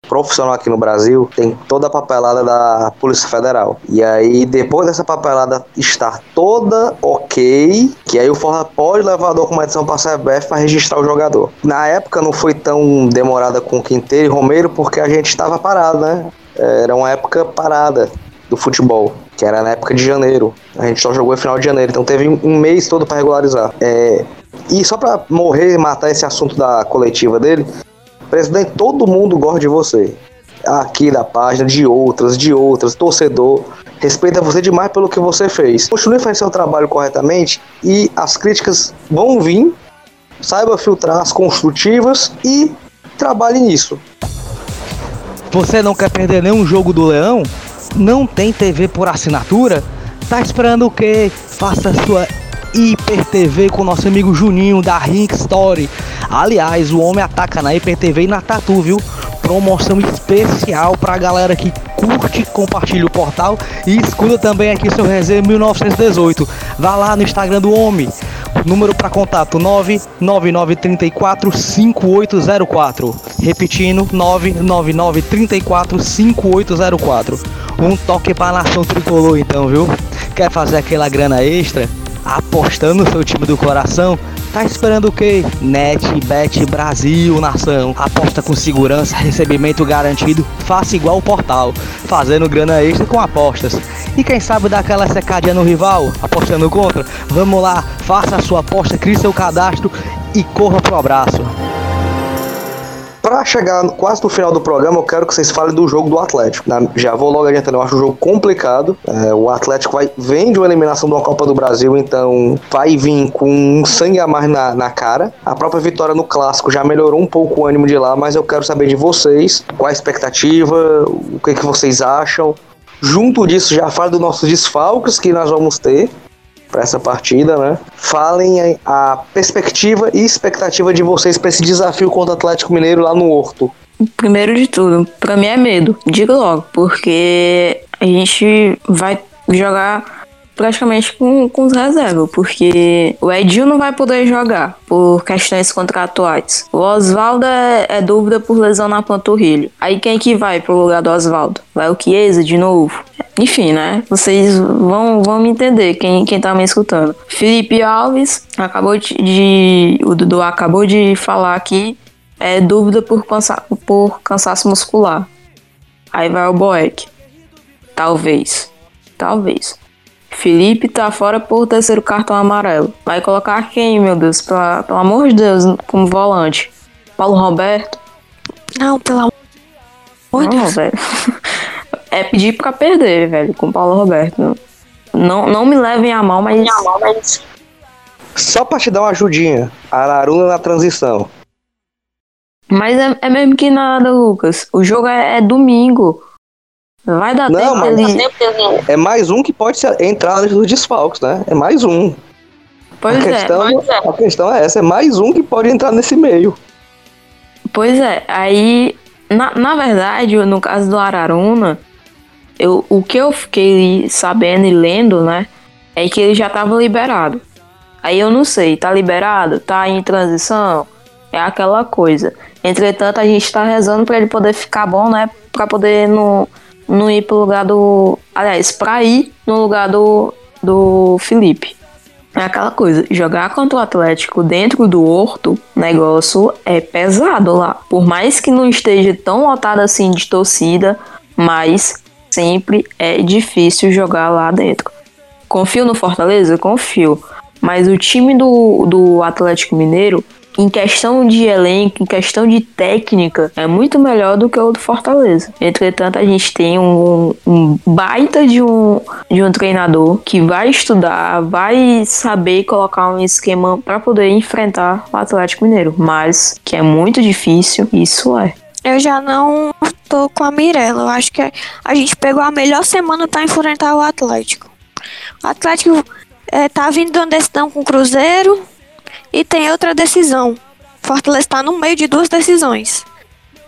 profissional aqui no Brasil tem toda a papelada da Polícia Federal. E aí, depois dessa papelada estar toda ok, que aí o Forra pode levar a documentação para a CBF para registrar o jogador. Na época não foi tão demorada com Quinteiro e Romero porque a gente estava parado, né? Era uma época parada do futebol, que era na época de janeiro. A gente só jogou no final de janeiro, então teve um mês todo para regularizar. É... E só para morrer, matar esse assunto da coletiva dele, Presidente, todo mundo gosta de você. Aqui da página, de outras, de outras, torcedor. Respeita você demais pelo que você fez. Continue fazendo seu trabalho corretamente e as críticas vão vir. Saiba filtrar as construtivas e trabalhe nisso. Você não quer perder nenhum jogo do Leão? Não tem TV por assinatura? Tá esperando o quê? Faça sua Hiper TV com nosso amigo Juninho da Rink Story. Aliás, o homem ataca na Hiper TV e na Tatu, viu? Promoção especial pra galera que curte, compartilha o portal e escuta também aqui seu resenha 1918. Vá lá no Instagram do homem. Número para contato 99934 5804. Repetindo 99934 5804. Um toque para nação tricolor então, viu? Quer fazer aquela grana extra? Apostando seu time do coração, Tá esperando o quê? NetBet Brasil, nação. Aposta com segurança, recebimento garantido. Faça igual o portal, fazendo grana extra com apostas. E quem sabe dar aquela secadinha no rival, apostando contra? Vamos lá, faça a sua aposta, crie seu cadastro e corra pro abraço. Pra chegar quase no final do programa, eu quero que vocês falem do jogo do Atlético. Na- Já vou logo adiantando, eu acho o jogo complicado. É, o Atlético vai, vem de uma eliminação de uma Copa do Brasil, então vai vir com um sangue a mais na, na cara. A própria vitória no Clássico já melhorou um pouco o ânimo de lá, mas eu quero saber de vocês qual a expectativa, o que, que vocês acham. Junto disso, já fala dos nossos desfalques que nós vamos ter para essa partida, né? Falem a perspectiva e expectativa de vocês para esse desafio contra o Atlético Mineiro lá no Horto. Primeiro de tudo, pra mim é medo. Digo logo, porque a gente vai jogar praticamente com, com os reservas, porque o Edil não vai poder jogar por questões contratuais. O Oswaldo é, é dúvida por lesão na panturrilha. Aí quem que vai pro lugar do Oswaldo? Vai o Chiesa de novo? Enfim, né? Vocês vão, vão me entender, quem, quem tá me escutando. Felipe Alves acabou de, de. O Dudu acabou de falar aqui é dúvida por, cansa por cansaço muscular. Aí vai o Boeck. Talvez. Talvez. Felipe tá fora por terceiro cartão amarelo. Vai colocar quem, meu Deus? Pela- pelo amor de Deus, como volante. Paulo Roberto? Não, pelo amor de Não, Deus. velho. *laughs* É pedir pra perder, velho, com o Paulo Roberto. Não, não me levem a mal, mas. Só pra te dar uma ajudinha, Araruna na transição. Mas é, é mesmo que nada, Lucas. O jogo é, é domingo. Vai dar Não, tempo dele. É mais um que pode entrar nos desfalques, né? É mais um. Pois a, é. questão, a questão é essa, é mais um que pode entrar nesse meio. Pois é, aí, na, na verdade, no caso do Araruna, eu, o que eu fiquei sabendo e lendo, né, é que ele já tava liberado. Aí eu não sei, tá liberado? Tá em transição? É aquela coisa. Entretanto, a gente tá rezando pra ele poder ficar bom, né, pra poder não, não ir pro lugar do... Aliás, pra ir no lugar do, do Felipe. É aquela coisa, jogar contra o Atlético dentro do Horto, negócio é pesado lá. Por mais que não esteja tão lotado assim de torcida, mas sempre é difícil jogar lá dentro. Confio no Fortaleza? Confio. Mas o time do, do Atlético Mineiro, em questão de elenco, em questão de técnica, é muito melhor do que o do Fortaleza. Entretanto, a gente tem um, um baita de um, de um treinador que vai estudar, vai saber colocar um esquema para poder enfrentar o Atlético Mineiro. Mas que é muito difícil, isso é. Eu já não tô com a Mirella. Eu acho que a gente pegou a melhor semana pra enfrentar o Atlético. O Atlético é, tá vindo de uma decisão com o Cruzeiro e tem outra decisão. Fortaleza tá no meio de duas decisões.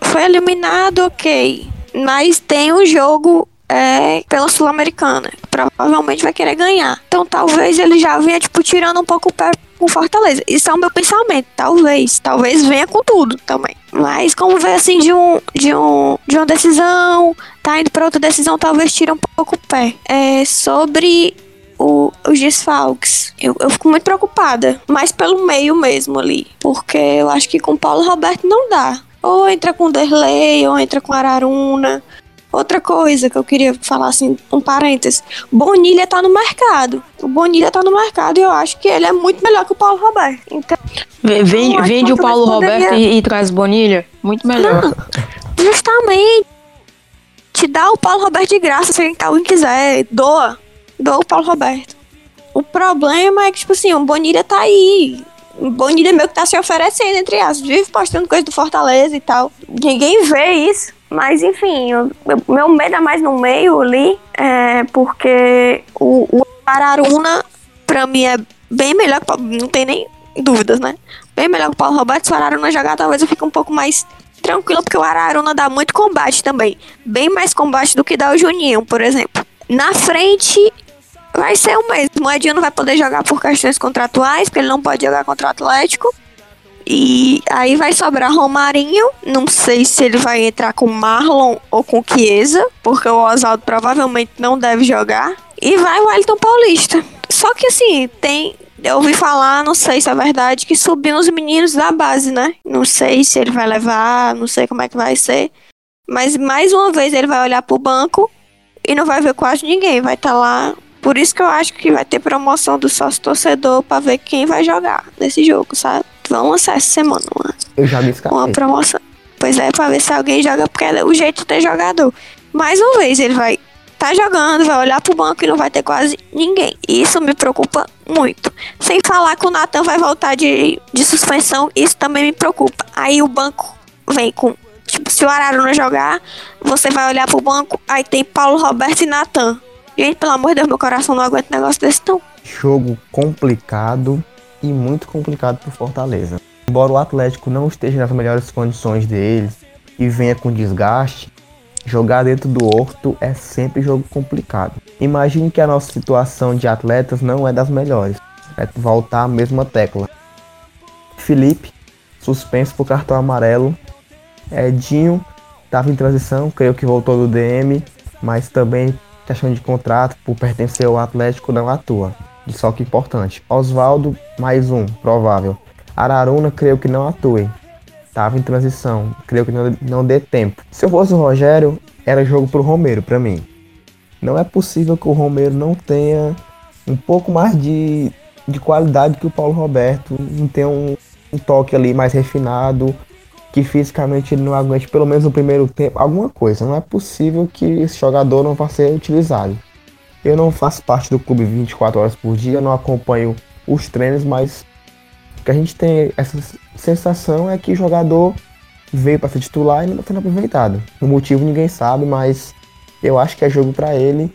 Foi eliminado, ok. Mas tem um jogo é, pela Sul-Americana. Provavelmente vai querer ganhar. Então talvez ele já venha, tipo, tirando um pouco o pé com Fortaleza. Isso é o meu pensamento. Talvez. Talvez venha com tudo também. Mas como veio assim de um de um de uma decisão, tá indo pra outra decisão, talvez tire um pouco o pé. É sobre o- os desfalques. Eu, eu fico muito preocupada. Mais pelo meio mesmo ali. Porque eu acho que com o Paulo Roberto não dá. Ou entra com o Derlei, ou entra com Araruna. Outra coisa que eu queria falar assim, um parênteses. Bonilha tá no mercado. O Bonilha tá no mercado e eu acho que ele é muito melhor que o Paulo Roberto. Então, Vende, vende o Paulo Roberto e, e traz Bonilha. Muito melhor. justamente te dá o Paulo Roberto de graça se alguém quiser. Doa. Doa o Paulo Roberto. O problema é que, tipo assim, o Bonilha tá aí. O Bonilha meio que tá se oferecendo, entre aspas. Vive postando coisa do Fortaleza e tal. Ninguém vê isso. Mas, enfim, o meu- medo é mais no meio ali. É porque o, o Araruna, pra mim, é bem melhor. que Não tem nem dúvidas, né? Bem melhor que o Paulo Roberto. Se o Araruna jogar, talvez eu fique um pouco mais tranquilo, porque o Araruna dá muito combate também. Bem mais combate do que dá o Juninho, por exemplo. Na frente, vai ser o mesmo. O Edinho não vai poder jogar por questões contratuais, porque ele não pode jogar contra o Atlético. E aí vai sobrar Romarinho. Não sei se ele vai entrar com Marlon ou com Chiesa, porque o Oswaldo provavelmente não deve jogar. E vai o Wellington Paulista. Só que assim, tem eu ouvi falar, não sei se é verdade, que subiu os meninos da base, né? Não sei se ele vai levar, não sei como é que vai ser. Mas mais uma vez ele vai olhar pro banco e não vai ver quase ninguém. Vai estar tá lá. Por isso que eu acho que vai ter promoção do sócio torcedor pra ver quem vai jogar nesse jogo, sabe? Vamos lançar essa semana uma, Eu já me escapei. uma promoção. Pois é, pra ver se alguém joga, porque é o jeito de ter jogador. Mais uma vez ele vai tá jogando, vai olhar pro banco e não vai ter quase ninguém. Isso me preocupa muito. Sem falar que o Natan vai voltar de, de suspensão, isso também me preocupa. Aí o banco vem com. Tipo, se o Araruna jogar, você vai olhar pro banco, aí tem Paulo Roberto e Natan. Gente, pelo amor de Deus, meu coração não aguenta um negócio desse não. Jogo complicado e muito complicado pro Fortaleza. Embora o Atlético não esteja nas melhores condições deles e venha com desgaste, Jogar dentro do horto é sempre jogo complicado. Imagine que a nossa situação de atletas não é das melhores. É voltar à mesma tecla. Felipe, suspenso por cartão amarelo. Edinho, estava em transição, creio que voltou do DM, mas também questão de contrato, por pertencer ao Atlético, não atua. Só que importante. Oswaldo, mais um, provável. Araruna, creio que não atue. Tava em transição. Creio que não, não dê tempo. Se eu fosse o Rogério, era jogo pro Romero, para mim. Não é possível que o Romero não tenha um pouco mais de, de qualidade que o Paulo Roberto. Não tenha um, um toque ali mais refinado. Que fisicamente ele não aguente pelo menos no primeiro tempo. Alguma coisa. Não é possível que esse jogador não vá ser utilizado. Eu não faço parte do clube 24 horas por dia, não acompanho os treinos, mas que a gente tem essa sensação é que o jogador veio para ser titular e não está sendo aproveitado. O motivo ninguém sabe, mas eu acho que é jogo para ele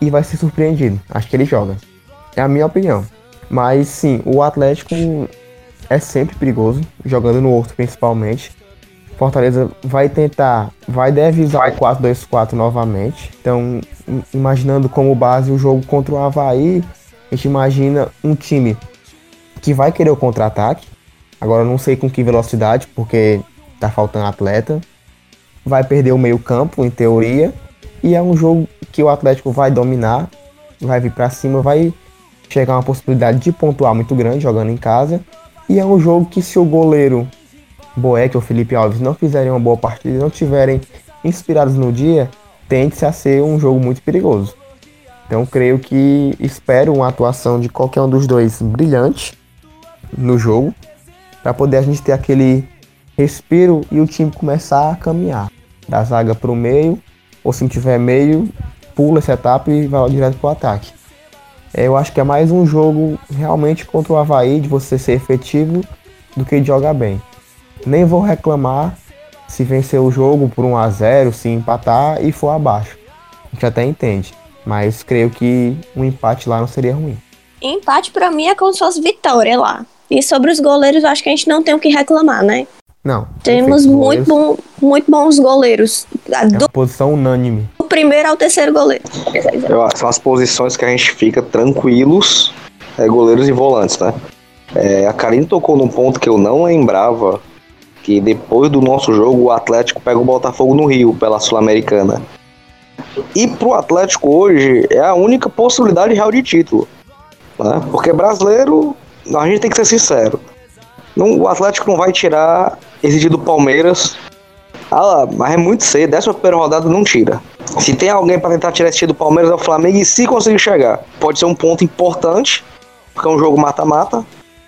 e vai ser surpreendido. Acho que ele joga. É a minha opinião. Mas sim, o Atlético é sempre perigoso, jogando no Horto principalmente. Fortaleza vai tentar, vai deve usar o 4-2-4 novamente. Então, imaginando como base o jogo contra o Havaí, a gente imagina um time que vai querer o contra-ataque. Agora não sei com que velocidade, porque tá faltando atleta. Vai perder o meio-campo, em teoria. E é um jogo que o Atlético vai dominar, vai vir para cima, vai chegar uma possibilidade de pontuar muito grande jogando em casa. E é um jogo que se o goleiro Boeck ou Felipe Alves não fizerem uma boa partida, não tiverem inspirados no dia, tende-se a ser um jogo muito perigoso. Então creio que espero uma atuação de qualquer um dos dois brilhante no jogo, para poder a gente ter aquele respiro e o time começar a caminhar. Da zaga para o meio, ou se não tiver meio, pula essa etapa e vai direto para o ataque. É, eu acho que é mais um jogo realmente contra o Havaí, de você ser efetivo, do que de jogar bem. Nem vou reclamar se vencer o jogo por 1 a 0 se empatar e for abaixo. A gente até entende. Mas creio que um empate lá não seria ruim. Empate para mim é como se fosse vitória lá. E sobre os goleiros, acho que a gente não tem o que reclamar, né? Não. Temos muito, bom, muito bons goleiros. É uma posição unânime. Primeiro ao terceiro goleiro. São as posições que a gente fica tranquilos, é, goleiros e volantes, né? É, a Karine tocou num ponto que eu não lembrava, que depois do nosso jogo o Atlético pega o Botafogo no Rio, pela Sul-Americana. E pro Atlético hoje é a única possibilidade real de título. Né? Porque brasileiro a gente tem que ser sincero. Não, o Atlético não vai tirar dia do Palmeiras. Ah, mas é muito cedo. Décima primeira rodada não tira. Se tem alguém para tentar tirar esse dia do Palmeiras é o Flamengo e se conseguir chegar. Pode ser um ponto importante, porque é um jogo mata-mata.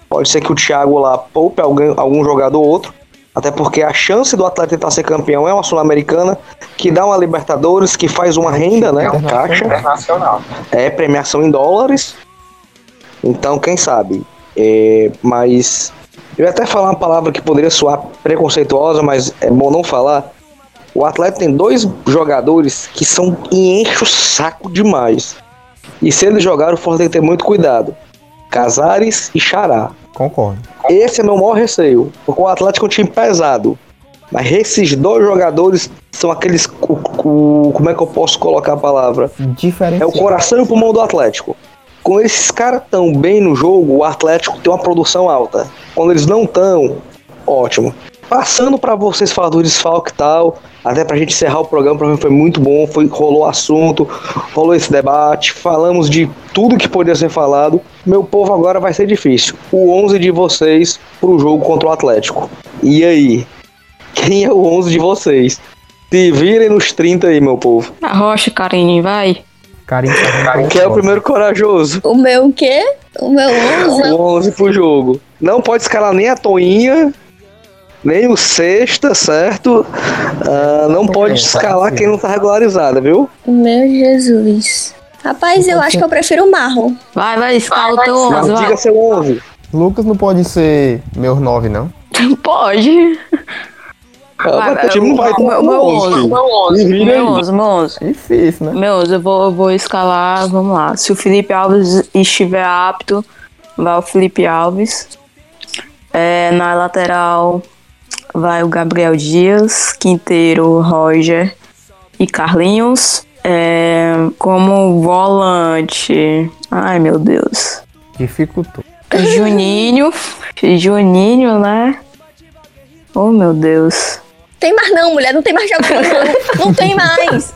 Pode ser que o Thiago lá poupe alguém, algum jogador ou outro. Até porque a chance do Atlético tentar ser campeão é uma Sul-Americana que dá uma Libertadores, que faz uma renda, né? Caixa. É premiação em dólares. Então, quem sabe? É, mas eu ia até falar uma palavra que poderia soar preconceituosa, mas é bom não falar. O Atlético tem dois jogadores que são e enche o saco demais. E se eles jogarem, o Forte tem que ter muito cuidado. Casares e Xará. Concordo. Esse é meu maior receio. Porque o Atlético é um time pesado. Mas esses dois jogadores são aqueles. O, o, como é que eu posso colocar a palavra? Diferente. É o coração e o pulmão do Atlético. Quando esses caras tão bem no jogo, o Atlético tem uma produção alta. Quando eles não estão, ótimo. passando para vocês falar do desfalque e tal, até pra gente encerrar o programa, o programa foi muito bom, foi, rolou assunto, rolou esse debate, falamos de tudo que podia ser falado. Meu povo, agora vai ser difícil. O 11 de vocês pro jogo contra o Atlético. E aí? Quem é o 11 de vocês? Se virem nos 30 aí, meu povo. Arrocha, Karine, vai. Carinho tá Quem é o primeiro corajoso? O meu o quê? O meu 11? O 11 pro jogo. Não pode escalar nem a Toinha, nem o Sexta, certo? Ah, não pode escalar quem não tá regularizada, viu? Meu Jesus. Rapaz, eu acho que eu prefiro o Marlon. Vai, vai, escala o teu 11, Não, vai. diga seu 11. Lucas não pode ser meus 9, não? Pode. O time não vai ter meu, meu 11, filho. meu 11, Se vira meu aí. 11, meu 11. É difícil, né? Meu 11, eu vou, eu vou escalar, vamos lá. Se o Felipe Alves estiver apto, vai o Felipe Alves. É, na lateral vai o Gabriel Dias, Quinteiro, Roger e Carlinhos. É, como volante, ai meu Deus. Dificultou. Juninho, Juninho, né? Oh meu Deus. Tem mais não, mulher, não tem mais jogador não. Não tem mais.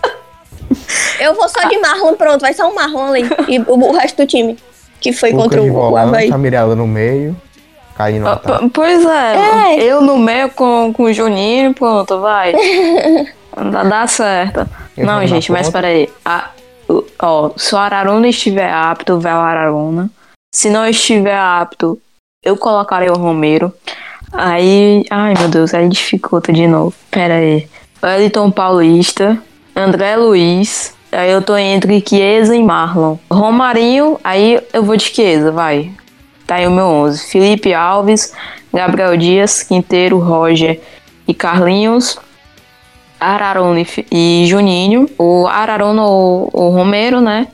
Eu vou só de Marlon, pronto, vai só um Marlon ali. E o, o resto do time. Que foi Lucas contra de o, o volante, Havaí. a Mirella no meio. Carinho no Ah, Pois é, É. eu no meio com, com o Juninho, pronto, vai. *laughs* dá, dá certo. Eu não, gente, mas ponta. peraí. A, o- ó, se o Araruna estiver apto, vai o Araruna. Se não estiver apto, eu colocarei o Romero. Aí, ai meu Deus, aí dificulta de novo. Pera aí. Wellington Paulista, André Luiz. Aí eu tô entre Chiesa e Marlon. Romarinho, aí eu vou de Chiesa, vai. Tá aí o meu 11. Felipe Alves, Gabriel Dias, Quinteiro, Roger e Carlinhos. Ararona e Juninho. O Ararona, o, o Romero, né?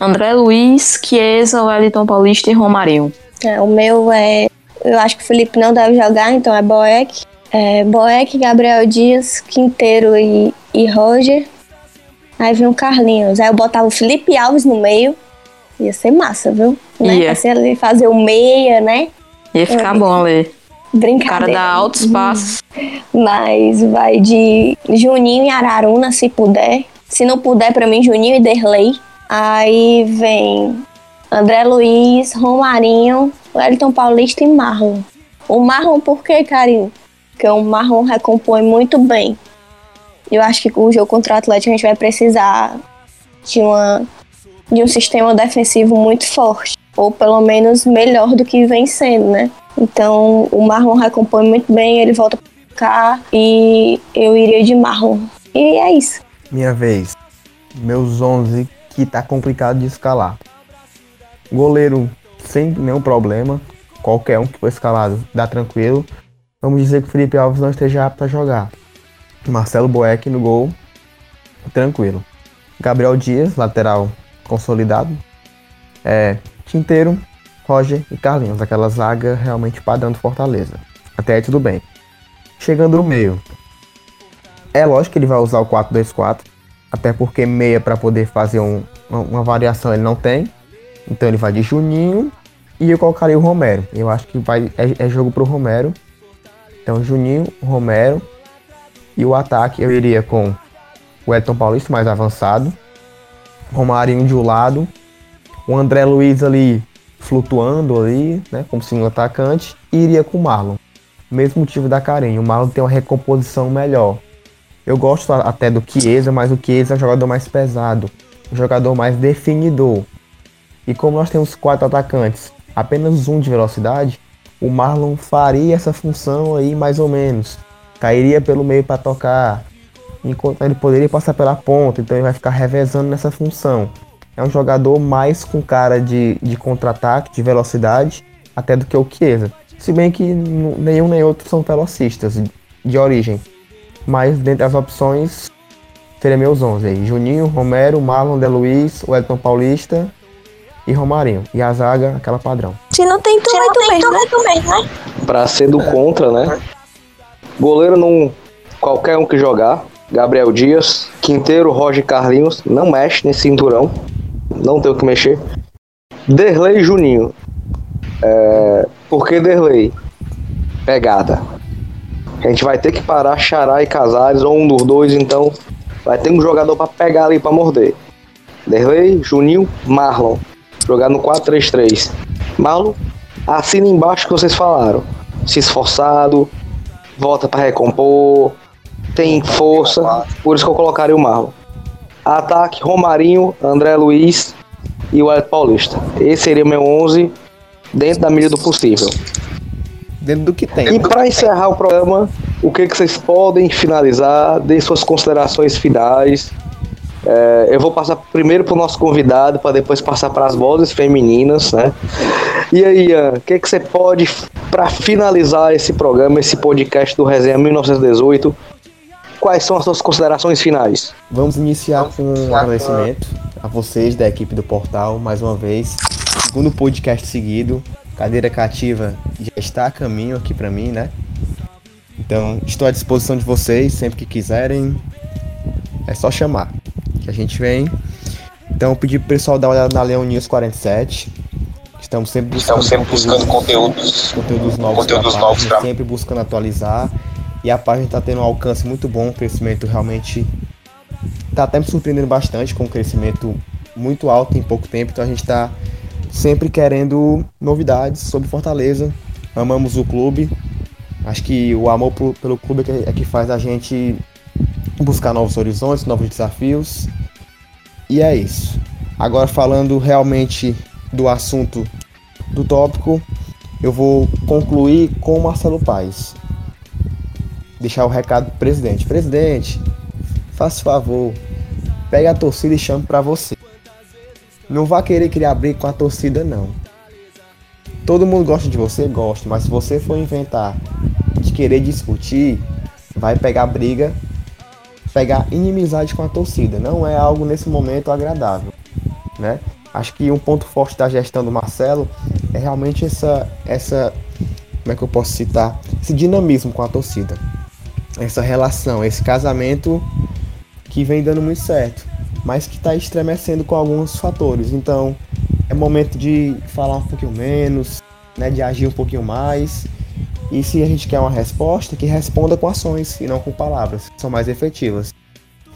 André Luiz, Chiesa, Wellington Paulista e Romarinho. É, o meu é. Eu acho que o Felipe não deve jogar, então é Boeck. É, Boeck, Gabriel Dias, Quinteiro e, e Roger. Aí vem o Carlinhos. Aí eu botava o Felipe Alves no meio. Ia ser massa, viu? Né? Ia. Ali fazer o meia, né? Ia ficar É. bom ali. O cara Brincadeira. dá altos passos. Mas vai de Juninho e Araruna, se puder. Se não puder, pra mim, Juninho e Derlei. Aí vem André Luiz, Romarinho, Wellington Paulista e Marlon. O Marlon por quê, Carinho? Porque o Marlon recompõe muito bem. Eu acho que o jogo contra o Atlético a gente vai precisar de, uma, de um sistema defensivo muito forte. Ou pelo menos melhor do que vem sendo, né? Então o Marlon recompõe muito bem, ele volta pra cá e eu iria de Marlon. E é isso. Minha vez. Meus 11 que tá complicado de escalar. Goleiro sem nenhum problema. Qualquer um que for escalado dá tranquilo. Vamos dizer que o Felipe Alves não esteja apto a jogar. Marcelo Boeck no gol. Tranquilo. Gabriel Dias, lateral consolidado. É, Quinteiro, Roger e Carlinhos. Aquela zaga realmente padrão do Fortaleza. Até aí tudo bem. Chegando no meio. É lógico que ele vai usar o 4-2-4. Até porque meia para poder fazer um- uma, uma variação ele não tem. Então ele vai de Juninho e eu colocaria o Romero. Eu acho que vai, é, é jogo pro Romero. Então Juninho, Romero. E o ataque eu iria com o Edson Paulista mais avançado. Romarinho de um lado. O André Luiz ali flutuando ali, né? Como segundo atacante. E iria com o Marlon. Mesmo motivo da Karen. O Marlon tem uma recomposição melhor. Eu gosto até do Chiesa, mas o Chiesa é um jogador mais pesado, um jogador mais definidor. E como nós temos quatro atacantes, apenas um de velocidade, o Marlon faria essa função aí mais ou menos. Cairia pelo meio para tocar, enquanto ele poderia passar pela ponta, então ele vai ficar revezando nessa função. É um jogador mais com cara de, de contra-ataque, de velocidade, até do que o Chiesa. Se bem que nenhum nem outro são velocistas de- de origem. Mas dentre as opções, seria meus 11 aí. Juninho, Romero, Marlon, De Luiz, Wellington Paulista e Romarinho. E a zaga, aquela padrão. Se não tem tu, vai tu mesmo, né? Pra ser do contra, né? Goleiro não. Qualquer um que jogar. Gabriel Dias, Quinteiro, Roger Carlinhos. Não mexe nesse cinturão. Não tem o que mexer. Derlei e Juninho. É, por que Derlei? Pegada. A gente vai ter que parar Xará e Casares, ou um dos dois, então vai ter um jogador para pegar ali para morder. Derlei, Juninho, Marlon. Jogar no 4-3-3. Marlon, assina embaixo que vocês falaram. Se esforçado, volta para recompor, tem força, por isso que eu colocaria o Marlon. Ataque, Romarinho, André Luiz e o Hélio Paulista. Esse seria meu 11 dentro da medida do possível. Dentro do que tem. E para encerrar o programa, o que, que vocês podem finalizar? Dê suas considerações finais. É, eu vou passar primeiro para o nosso convidado, para depois passar para as vozes femininas, né? E aí, Ian, o que, que você pode, para finalizar esse programa, esse podcast do Resenha 1918, quais são as suas considerações finais? Vamos iniciar com um agradecimento a vocês da equipe do portal, mais uma vez. Segundo podcast seguido, Cadeira Cativa já está a caminho aqui para mim, né? Então, estou à disposição de vocês sempre que quiserem. É só chamar, que a gente vem. Então, pedir pro pessoal dar uma olhada na Leão News 47. Estamos sempre buscando, Estamos sempre buscando conteúdos, conteúdos novos, conteúdos novos página, pra- sempre buscando atualizar. E a página está tendo um alcance muito bom, um crescimento realmente está até me surpreendendo bastante com um crescimento muito alto em pouco tempo. Então a gente está sempre querendo novidades sobre Fortaleza. Amamos o clube. Acho que o amor pelo clube é é que faz a gente buscar novos horizontes, novos desafios. E é isso. Agora falando realmente do assunto do tópico, eu vou concluir com Marcelo Paes. Deixar o recado pro presidente. Presidente, faça favor, pegue a torcida e chame pra você. Não vá querer criar briga com a torcida, não. Todo mundo gosta de você, gosta, mas se você for inventar de querer discutir, vai pegar briga, pegar inimizade com a torcida. Não é algo nesse momento agradável, né? Acho que um ponto forte da gestão do Marcelo é realmente essa, essa, como é que eu posso citar, esse dinamismo com a torcida, essa relação, esse casamento que vem dando muito certo, mas que está estremecendo com alguns fatores. Então, é momento de falar um pouquinho menos, né, de agir um pouquinho mais. E se a gente quer uma resposta, que responda com ações e não com palavras, que são mais efetivas.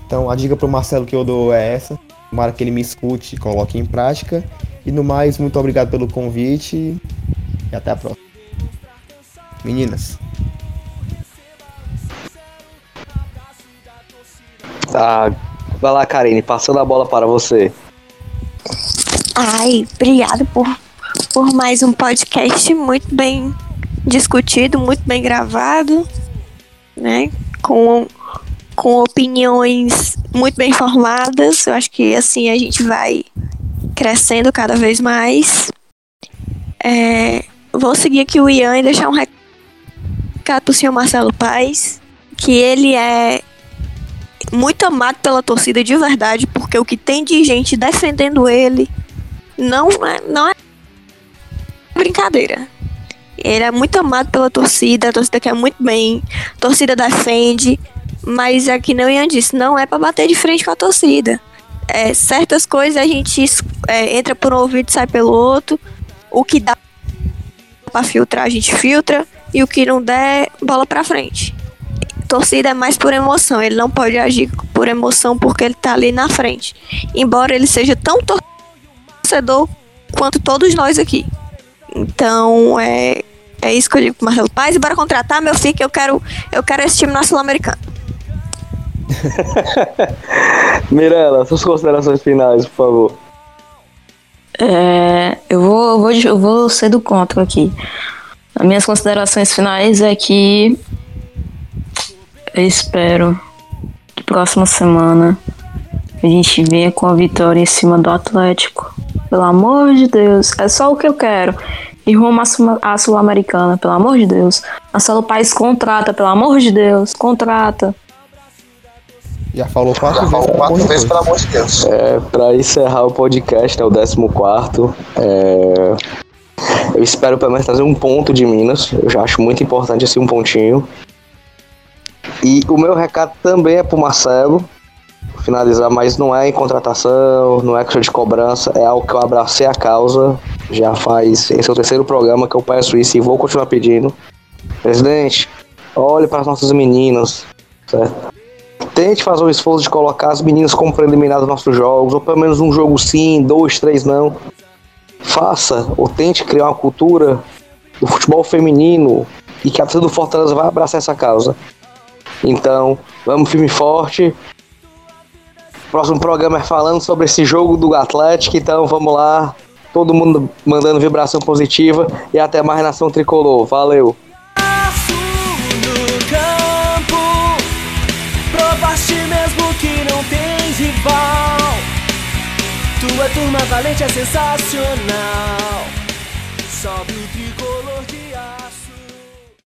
Então, a dica para o Marcelo que eu dou é essa. Tomara que ele me escute e coloque em prática. E no mais, muito obrigado pelo convite e até a próxima. Meninas. Tá, vai lá, Karine, passando a bola para você. Ai, obrigado por, por mais um podcast muito bem discutido, muito bem gravado, né? Com, com opiniões muito bem formadas. Eu acho que assim a gente vai crescendo cada vez mais. É, vou seguir aqui o Ian e deixar um recado pro senhor Marcelo Paes, que ele é muito amado pela torcida de verdade, porque o que tem de gente defendendo ele não é, não é brincadeira. Ele é muito amado pela torcida, a torcida quer muito bem, a torcida defende, mas é que nem o Ian disse, não é pra bater de frente com a torcida. É, certas coisas a gente é, entra por um ouvido e sai pelo outro. O que dá pra filtrar, a gente filtra, e o que não der, bola pra frente. Torcida é mais por emoção, ele não pode agir por emoção porque ele tá ali na frente. Embora ele seja tão tor torcedor quanto todos nós aqui. Então, é, é isso que eu digo pro Marcelo Paz. E bora contratar, meu filho, que eu quero, eu quero esse time na Sul-Americana. *laughs* Mirella, suas considerações finais, por favor. É, eu, vou, eu, vou, eu vou ser do contra aqui. As minhas considerações finais é que eu espero que próxima semana a gente venha com a vitória em cima do Atlético. Pelo amor de Deus, é só o que eu quero. E rumo à Sul- à Sul-Americana, pelo amor de Deus. Marcelo Paes contrata, pelo amor de Deus, contrata. Já falou quatro Já vezes. falou pelo quatro amor de vezes, Deus. pelo amor de Deus. É, para encerrar o podcast, é o 14. É, eu espero pelo menos trazer um ponto de Minas. Eu já acho muito importante assim um pontinho. E o meu recado também é pro Marcelo. Finalizar, mas não é em contratação, não é questão de cobrança, é algo que eu abracei a causa. Já faz. Esse é o terceiro programa que eu peço isso e vou continuar pedindo. Presidente, olhe para os nossos meninos, certo? Tente fazer o esforço de colocar as meninas como preliminar dos nossos jogos, ou pelo menos um jogo sim, dois, três não. Faça, ou tente criar uma cultura do futebol feminino e que a torcida do Fortaleza vai abraçar essa causa. Então, vamos firme e forte. Próximo programa é falando sobre esse jogo do Atlético, então vamos lá. Todo mundo mandando vibração positiva e até mais nação tricolor. Valeu! Tua turma valente é sensacional Sobe o